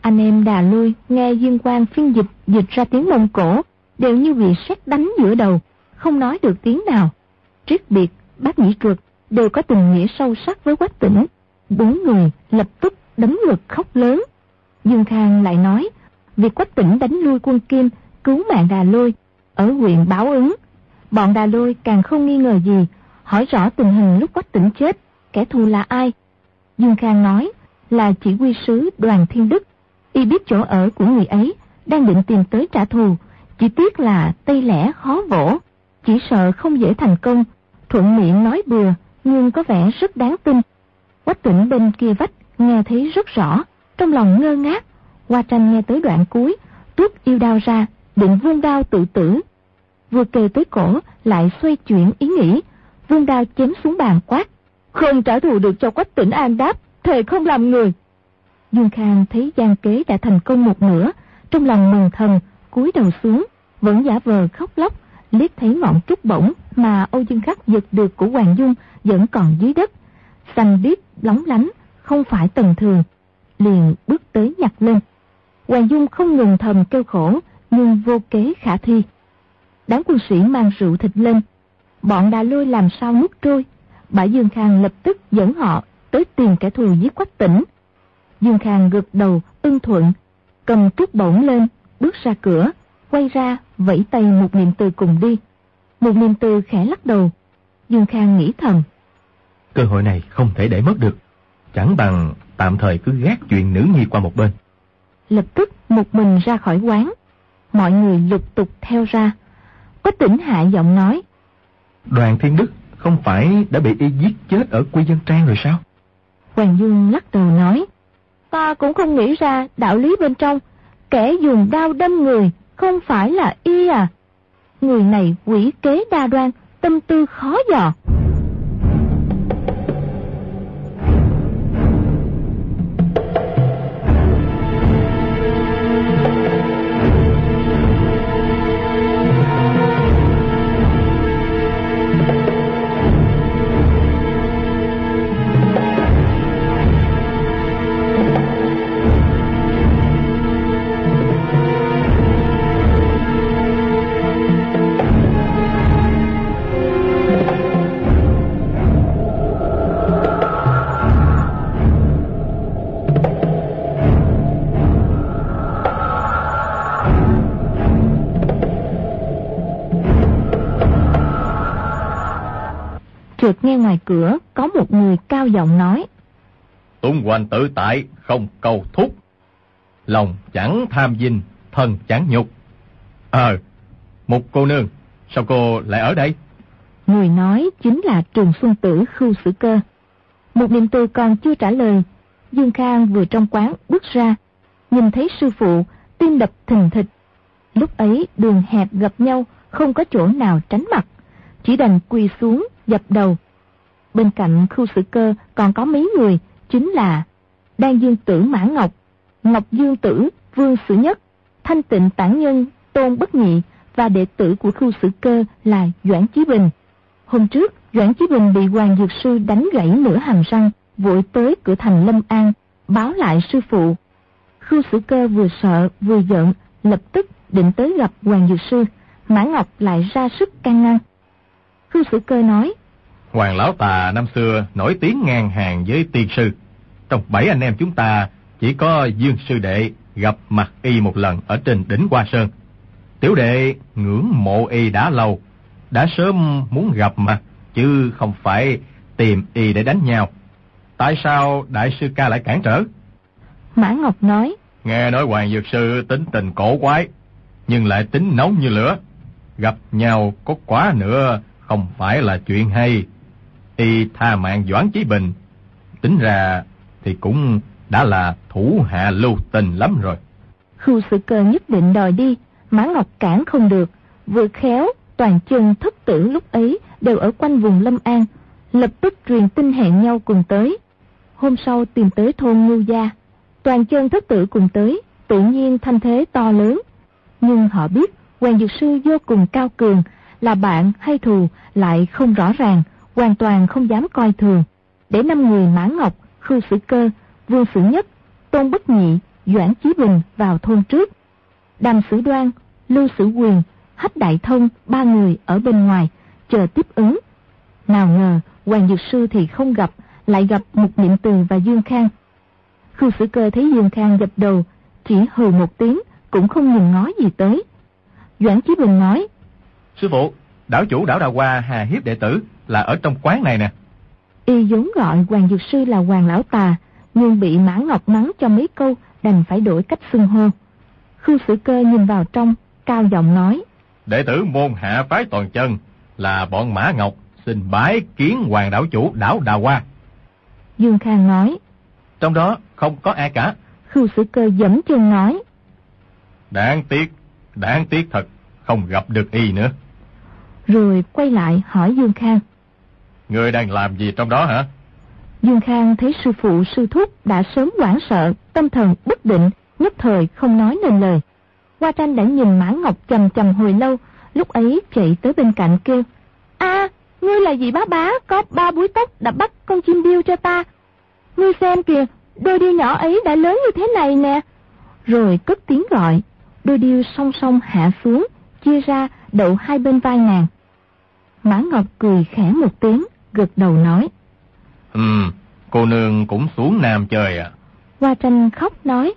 Anh em đà lui nghe Dương Quang phiên dịch dịch ra tiếng Mông Cổ đều như bị sét đánh giữa đầu, không nói được tiếng nào. Triết biệt, bác nhĩ trượt đều có tình nghĩa sâu sắc với quách tỉnh. Bốn người lập tức đấm ngực khóc lớn. Dương Khang lại nói, việc quách tỉnh đánh lui quân Kim, cứu mạng Đà Lôi, ở huyện báo ứng. Bọn Đà Lôi càng không nghi ngờ gì, hỏi rõ tình hình lúc quách tỉnh chết, kẻ thù là ai. Dương Khang nói là chỉ huy sứ đoàn Thiên Đức, y biết chỗ ở của người ấy, đang định tìm tới trả thù, chỉ tiếc là tay lẻ khó vỗ, chỉ sợ không dễ thành công, thuận miệng nói bừa, nhưng có vẻ rất đáng tin. Quách tỉnh bên kia vách nghe thấy rất rõ, trong lòng ngơ ngác. Hoa tranh nghe tới đoạn cuối, tuốt yêu đao ra, định vung đao tự tử. Vừa kề tới cổ, lại xoay chuyển ý nghĩ, vung đao chém xuống bàn quát. Không trả thù được cho quách tỉnh an đáp, thề không làm người. Dương Khang thấy gian kế đã thành công một nửa, trong lòng mừng thần, cúi đầu xuống, vẫn giả vờ khóc lóc, liếc thấy ngọn trúc bổng mà Âu Dương Khắc giật được của Hoàng Dung vẫn còn dưới đất, xanh biếc lóng lánh, không phải tầm thường, liền bước tới nhặt lên. Hoàng Dung không ngừng thầm kêu khổ, nhưng vô kế khả thi. Đám quân sĩ mang rượu thịt lên, bọn đà lôi làm sao nuốt trôi. Bả Dương Khang lập tức dẫn họ tới tìm kẻ thù giết quách tỉnh. Dương Khang gật đầu, ưng thuận, cầm trúc bổng lên, bước ra cửa, quay ra, vẫy tay một niệm từ cùng đi. Một niệm từ khẽ lắc đầu. Dương Khang nghĩ thầm. Cơ hội này không thể để mất được. Chẳng bằng tạm thời cứ gác chuyện nữ nhi qua một bên. Lập tức một mình ra khỏi quán. Mọi người lục tục theo ra. Có tỉnh hạ giọng nói. Đoàn Thiên Đức không phải đã bị y giết chết ở quy dân trang rồi sao? Hoàng Dương lắc đầu nói. Ta cũng không nghĩ ra đạo lý bên trong. Kẻ dùng đao đâm người không phải là y à. Người này quỷ kế đa đoan, tâm tư khó dò. Chợt nghe ngoài cửa có một người cao giọng nói. Tung hoành tự tại, không cầu thúc. Lòng chẳng tham dinh, thân chẳng nhục. Ờ, một cô nương, sao cô lại ở đây? Người nói chính là Trường Xuân Tử Khưu Sử Cơ. Một niệm từ còn chưa trả lời, Dương Khang vừa trong quán bước ra, nhìn thấy sư phụ, tim đập thình thịch. Lúc ấy đường hẹp gặp nhau, không có chỗ nào tránh mặt, chỉ đành quỳ xuống dập đầu. Bên cạnh khu sử cơ còn có mấy người, chính là Đan Dương Tử Mã Ngọc, Ngọc Dương Tử Vương Sử Nhất, Thanh Tịnh Tản Nhân Tôn Bất Nhị và đệ tử của khu sử cơ là Doãn Chí Bình. Hôm trước, Doãn Chí Bình bị Hoàng Dược Sư đánh gãy nửa hàm răng, vội tới cửa thành Lâm An, báo lại sư phụ. Khu sử cơ vừa sợ vừa giận, lập tức định tới gặp Hoàng Dược Sư. Mã Ngọc lại ra sức can ngăn. Khương Sử Cơ nói, Hoàng Lão Tà năm xưa nổi tiếng ngang hàng với tiên sư. Trong bảy anh em chúng ta chỉ có Dương Sư Đệ gặp mặt y một lần ở trên đỉnh Hoa Sơn. Tiểu đệ ngưỡng mộ y đã lâu, đã sớm muốn gặp mà, chứ không phải tìm y để đánh nhau. Tại sao đại sư ca lại cản trở? Mã Ngọc nói, Nghe nói Hoàng Dược Sư tính tình cổ quái, nhưng lại tính nóng như lửa. Gặp nhau có quá nữa không phải là chuyện hay. Y tha mạng Doãn Chí Bình, tính ra thì cũng đã là thủ hạ lưu tình lắm rồi. Khu sự cơ nhất định đòi đi, Mã Ngọc cản không được, vừa khéo, toàn chân thất tử lúc ấy đều ở quanh vùng Lâm An, lập tức truyền tin hẹn nhau cùng tới. Hôm sau tìm tới thôn Ngưu Gia, toàn chân thất tử cùng tới, tự nhiên thanh thế to lớn. Nhưng họ biết, Hoàng Dược Sư vô cùng cao cường, là bạn hay thù lại không rõ ràng, hoàn toàn không dám coi thường. Để năm người Mã Ngọc, Khư Sử Cơ, Vương Sử Nhất, Tôn Bất Nhị, Doãn Chí Bình vào thôn trước. Đàm Sử Đoan, Lưu Sử Quyền, Hách Đại Thông, ba người ở bên ngoài, chờ tiếp ứng. Nào ngờ, Hoàng Dược Sư thì không gặp, lại gặp một Niệm Từ và Dương Khang. Khư Sử Cơ thấy Dương Khang gật đầu, chỉ hừ một tiếng, cũng không nhìn ngó gì tới. Doãn Chí Bình nói, Sư phụ, đảo chủ đảo Đào Hoa Hà Hiếp đệ tử là ở trong quán này nè. Y vốn gọi Hoàng Dược Sư là Hoàng Lão Tà, nhưng bị Mã Ngọc mắng cho mấy câu, đành phải đổi cách xưng hô. Khư Sử Cơ nhìn vào trong, cao giọng nói, Đệ tử môn hạ phái toàn chân là bọn Mã Ngọc xin bái kiến Hoàng đảo chủ đảo Đào Hoa. Dương Khang nói, Trong đó không có ai cả. Khư Sử Cơ dẫm chân nói, Đáng tiếc, đáng tiếc thật, không gặp được y nữa. Rồi quay lại hỏi Dương Khang. Ngươi đang làm gì trong đó hả? Dương Khang thấy sư phụ sư thúc đã sớm hoảng sợ, tâm thần bất định, nhất thời không nói nên lời. Hoa tranh đã nhìn Mã Ngọc chầm chầm hồi lâu, lúc ấy chạy tới bên cạnh kêu. a ngươi là gì bá bá, có ba búi tóc đã bắt con chim điêu cho ta. Ngươi xem kìa, đôi điêu nhỏ ấy đã lớn như thế này nè. Rồi cất tiếng gọi, đôi điêu song song hạ xuống, chia ra đậu hai bên vai nàng. Mã Ngọc cười khẽ một tiếng, gật đầu nói. Ừm, cô nương cũng xuống Nam chơi à? Hoa tranh khóc nói.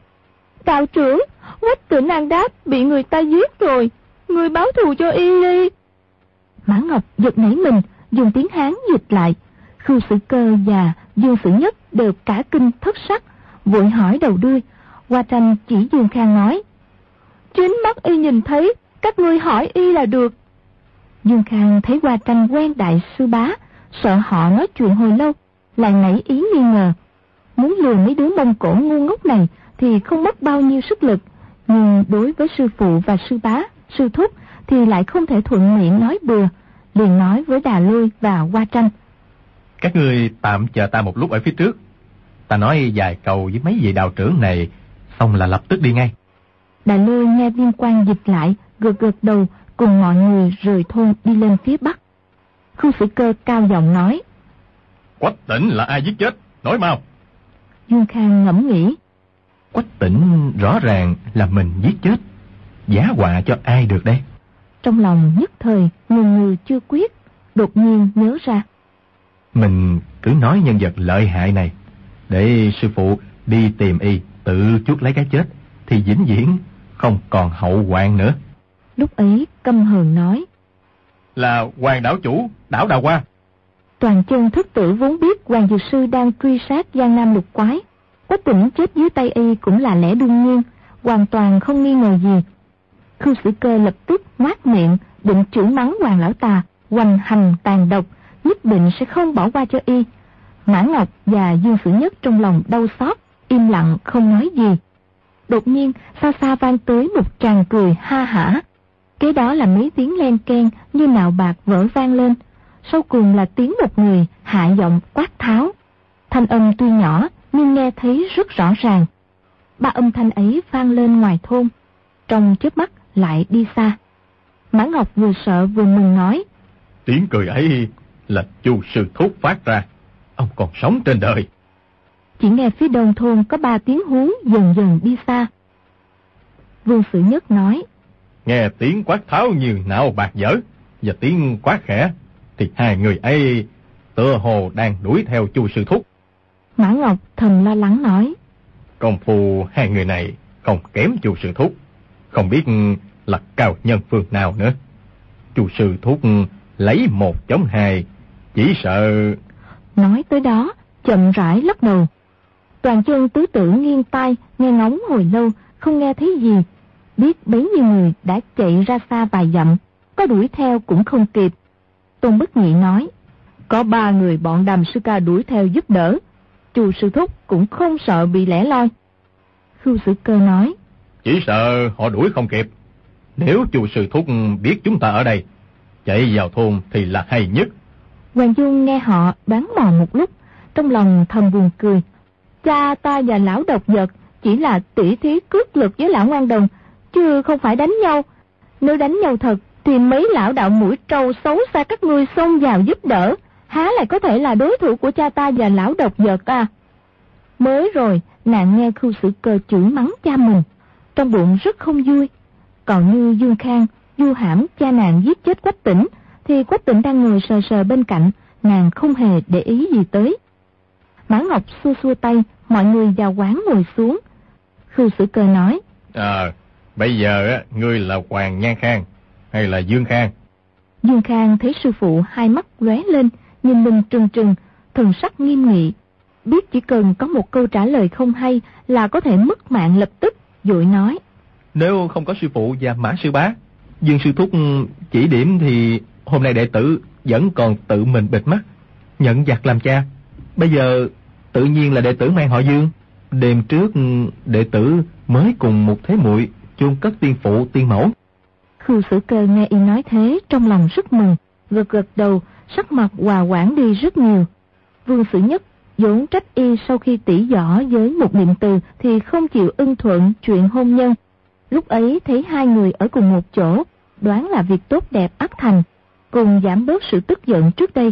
Đạo trưởng, quách tử nàng đáp bị người ta giết rồi. Người báo thù cho y đi. Mã Ngọc giật nảy mình, dùng tiếng Hán dịch lại. Khưu Sử Cơ và Dương Sử Nhất đều cả kinh thất sắc, vội hỏi đầu đuôi. Hoa tranh chỉ Dương Khang nói. Chính mắt y nhìn thấy, các ngươi hỏi y là được. Dương Khang thấy Hoa tranh quen đại sư bá, sợ họ nói chuyện hồi lâu, lại nảy ý nghi ngờ. Muốn lừa mấy đứa mông cổ ngu ngốc này thì không mất bao nhiêu sức lực, nhưng đối với sư phụ và sư bá, sư thúc thì lại không thể thuận miệng nói bừa, liền nói với Đà Lôi và Hoa Tranh. Các ngươi tạm chờ ta một lúc ở phía trước. Ta nói vài câu với mấy vị đạo trưởng này, xong là lập tức đi ngay. Đà Lôi nghe viên quan dịch lại, gật gật đầu cùng mọi người rời thôn đi lên phía bắc. Khu sĩ cơ cao giọng nói, Quách tỉnh là ai giết chết? Nói mau. Dương Khang ngẫm nghĩ, Quách tỉnh rõ ràng là mình giết chết. Giá họa cho ai được đây? trong lòng nhất thời ngừng ngừ chưa quyết, đột nhiên nhớ ra. Mình cứ nói nhân vật lợi hại này, để sư phụ đi tìm y tự chuốc lấy cái chết, thì vĩnh viễn không còn hậu hoạn nữa. Lúc ấy căm hờn nói, Là hoàng đảo chủ, đảo Đào Hoa. Toàn chân thức tử vốn biết Hoàng Dược Sư đang truy sát Giang Nam lục quái. Quách tỉnh chết dưới tay y cũng là lẽ đương nhiên, hoàn toàn không nghi ngờ gì. Khưu sĩ cơ lập tức ngoát miệng, định chửi mắng Hoàng Lão Tà, hoành hành tàn độc, nhất định sẽ không bỏ qua cho y. Mã Ngọc và Dương Sử Nhất trong lòng đau xót, im lặng không nói gì. Đột nhiên, xa xa vang tới một tràng cười ha hả. Kế đó là mấy tiếng len ken như nào bạc vỡ vang lên. Sau cùng là tiếng một người hạ giọng quát tháo. Thanh âm tuy nhỏ nhưng nghe thấy rất rõ ràng. Ba âm thanh ấy vang lên ngoài thôn. Trong chớp mắt lại đi xa. Mã Ngọc vừa sợ vừa mừng nói. Tiếng cười ấy là chu sư thúc phát ra. Ông còn sống trên đời. Chỉ nghe phía đông thôn có ba tiếng hú dần dần đi xa. Vương Sử Nhất nói. Nghe tiếng quát tháo như não bạc dở và tiếng quát khẽ thì hai người ấy tựa hồ đang đuổi theo chu sư thúc. Mã Ngọc thầm lo lắng nói. Công phu hai người này không kém chu sư thúc. Không biết là cao nhân phương nào nữa. Chu sư thúc lấy một chống hai, chỉ sợ... Nói tới đó, chậm rãi lắc đầu. Toàn chân tứ tử nghiêng tai, nghe ngóng hồi lâu, không nghe thấy gì. Biết bấy nhiêu người đã chạy ra xa vài dặm, có đuổi theo cũng không kịp. Tôn Bất Nhị nói, có ba người bọn đàm sư ca đuổi theo giúp đỡ. Chu sư thúc cũng không sợ bị lẻ loi. Khưu sử cơ nói, Chỉ sợ họ đuổi không kịp. Nếu chu sư thúc biết chúng ta ở đây, chạy vào thôn thì là hay nhất. Hoàng Dung nghe họ bán mò một lúc, trong lòng thầm buồn cười. Cha ta và lão độc vật chỉ là tỉ thí cướp lực với lão ngoan đồng, chứ không phải đánh nhau. Nếu đánh nhau thật, thì mấy lão đạo mũi trâu xấu xa các ngươi xông vào giúp đỡ, há lại có thể là đối thủ của cha ta và lão độc vật à. Mới rồi, nàng nghe khu sử cơ chửi mắng cha mình, trong bụng rất không vui. Còn như Dương Khang, Du Hãm cha nàng giết chết Quách Tỉnh, thì Quách Tỉnh đang ngồi sờ sờ bên cạnh, nàng không hề để ý gì tới. Mã Ngọc xua xua tay, mọi người vào quán ngồi xuống. khư sử cơ nói, À, bây giờ á, ngươi là Hoàng Nhan Khang, hay là Dương Khang? Dương Khang thấy sư phụ hai mắt lóe lên, nhìn mình trừng trừng, thần sắc nghiêm nghị. Biết chỉ cần có một câu trả lời không hay là có thể mất mạng lập tức, dội nói. Nếu không có sư phụ và mã sư bá, Dương sư thúc chỉ điểm thì hôm nay đệ tử vẫn còn tự mình bịt mắt, nhận giặc làm cha. Bây giờ tự nhiên là đệ tử mang họ Dương. Đêm trước đệ tử mới cùng một thế muội chôn cất tiên phụ tiên mẫu. Khưu sử cơ nghe y nói thế trong lòng rất mừng, gật gật đầu, sắc mặt hòa quản đi rất nhiều. Vương sử nhất vốn trách y sau khi tỉ võ với một niệm từ thì không chịu ưng thuận chuyện hôn nhân. Lúc ấy thấy hai người ở cùng một chỗ, đoán là việc tốt đẹp ắt thành, cùng giảm bớt sự tức giận trước đây.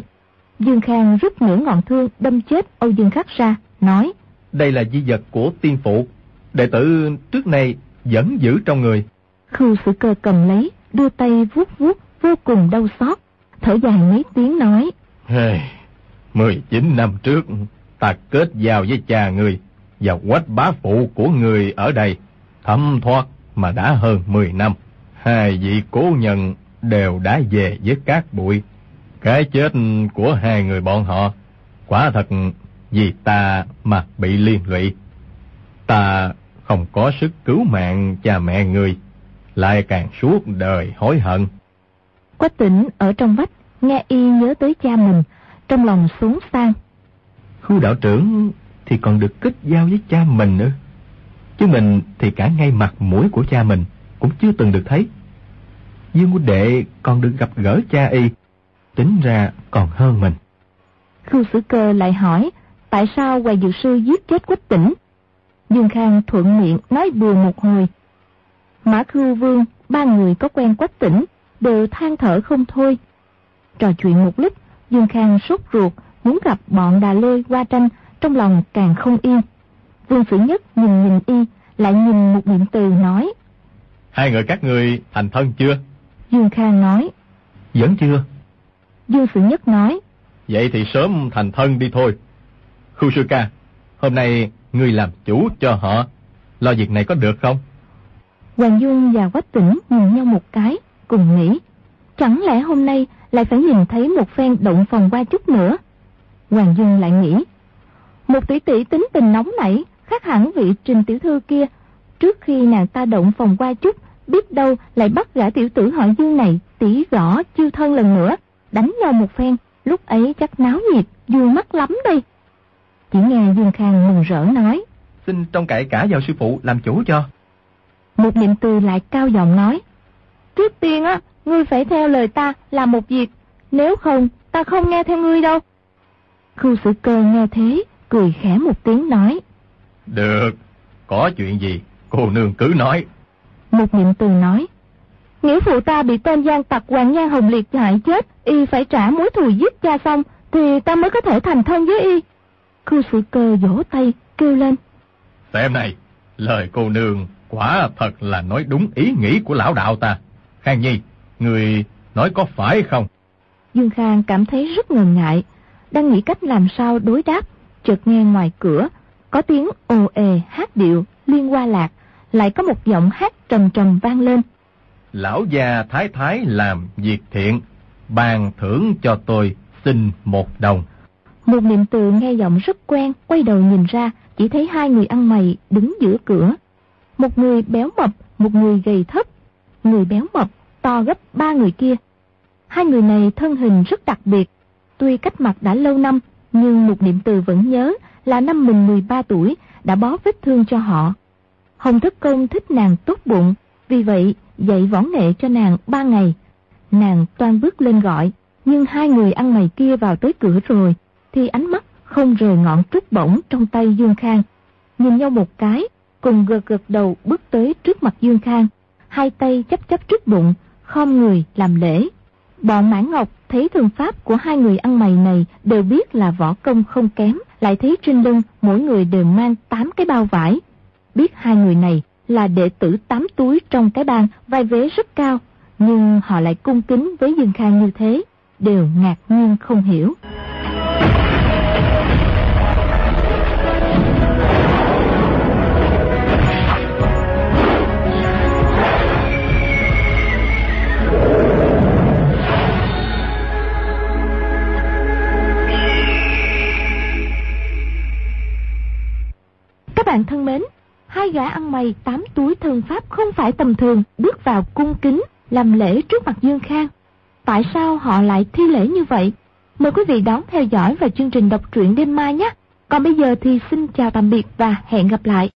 Dương Khang rút nửa ngọn thương đâm chết Âu Dương Khắc ra, nói Đây là di vật của tiên phụ, đệ tử trước nay vẫn giữ trong người. Khưu sử cơ cầm lấy, đưa tay vuốt vuốt vô cùng đau xót, thở dài mấy tiếng nói Hey, 19 năm trước, ta kết giao với cha người và quách bá phụ của người ở đây, thấm thoát mà đã hơn 10 năm. Hai vị cố nhân đều đã về với các bụi. Cái chết của hai người bọn họ, quả thật vì ta mà bị liên lụy. Ta không có sức cứu mạng cha mẹ người, lại càng suốt đời hối hận. Quách tỉnh ở trong vách, nghe y nhớ tới cha mình, trong lòng xuống sang. Khu đạo trưởng thì còn được kết giao với cha mình nữa. Chứ mình thì cả ngay mặt mũi của cha mình cũng chưa từng được thấy. Dương huynh đệ còn được gặp gỡ cha y, tính ra còn hơn mình. Khu sử cơ lại hỏi, tại sao Hoài Dược Sư giết chết Quách tỉnh? Dương Khang thuận miệng nói bừa một hồi. Mã Khưu Vương, ba người có quen Quách tỉnh, đều than thở không thôi. Trò chuyện một lúc, Dương Khang sốt ruột, muốn gặp bọn đà lôi qua tranh, trong lòng càng không yên. Vương Sử Nhất nhìn nhìn y, lại nhìn một niệm từ nói. Hai người các người thành thân chưa? Dương Khang nói. Vẫn chưa. Dương Sử Nhất nói. Vậy thì sớm thành thân đi thôi. Khu sư ca, hôm nay người làm chủ cho họ. Lo việc này có được không? Hoàng Dung và Quách Tỉnh nhìn nhau một cái, cùng nghĩ. Chẳng lẽ hôm nay lại phải nhìn thấy một phen động phòng qua chút nữa? Hoàng Dung lại nghĩ. Một tỷ tỷ tính tình nóng nảy, khác hẳn vị trình tiểu thư kia. Trước khi nàng ta động phòng qua chút, biết đâu lại bắt gã tiểu tử họ Dương này tỉ rõ chiêu thân lần nữa, đánh nhau một phen, lúc ấy chắc náo nhiệt, vui mắt lắm đây. Chỉ nghe Dương Khang mừng rỡ nói. Xin trông cậy cả vào sư phụ làm chủ cho. Một niệm từ lại cao giọng nói. Trước tiên á, ngươi phải theo lời ta làm một việc, nếu không ta không nghe theo ngươi đâu. Khu sử cơ nghe thế, cười khẽ một tiếng nói. Được, có chuyện gì, cô nương cứ nói. Một niệm từ nói. Nghĩa phụ ta bị tên gian tặc Hoàng Nhan Hồng Liệt hại chết, y phải trả mối thù giết cha xong, thì ta mới có thể thành thân với y. Khu sử cơ vỗ tay, kêu lên. Xem này, lời cô nương quả thật là nói đúng ý nghĩ của lão đạo ta. Khang Nhi, người nói có phải không? Dương Khang cảm thấy rất ngần ngại, đang nghĩ cách làm sao đối đáp, chợt nghe ngoài cửa, có tiếng ồ ề hát điệu, liên qua lạc, lại có một giọng hát trầm trầm vang lên. Lão già thái thái làm việc thiện, bàn thưởng cho tôi xin một đồng. Một niệm từ nghe giọng rất quen, quay đầu nhìn ra, chỉ thấy hai người ăn mày đứng giữa cửa. Một người béo mập, một người gầy thấp. Người béo mập to gấp ba người kia. Hai người này thân hình rất đặc biệt. Tuy cách mặt đã lâu năm, nhưng một niệm từ vẫn nhớ là năm mình 13 tuổi đã bó vết thương cho họ. Hồng Thất Công thích nàng tốt bụng, vì vậy dạy võ nghệ cho nàng ba ngày. Nàng toan bước lên gọi, nhưng hai người ăn mày kia vào tới cửa rồi, thì ánh mắt không rời ngọn trúc bổng trong tay Dương Khang. Nhìn nhau một cái, cùng gật gật đầu bước tới trước mặt Dương Khang. hai tay chấp chấp trước bụng, khom người làm lễ. Bọn Mãn Ngọc thấy thường pháp của hai người ăn mày này đều biết là võ công không kém, lại thấy trên lưng mỗi người đều mang tám cái bao vải. Biết hai người này là đệ tử tám túi trong cái bang vai vế rất cao, nhưng họ lại cung kính với Dương Khang như thế, đều ngạc nhiên không hiểu. Bạn thân mến, hai gã ăn mày tám túi thần pháp không phải tầm thường bước vào cung kính làm lễ trước mặt Dương Khang. Tại sao họ lại thi lễ như vậy? Mời quý vị đón theo dõi vào chương trình đọc truyện đêm mai nhé. Còn bây giờ thì xin chào tạm biệt và hẹn gặp lại.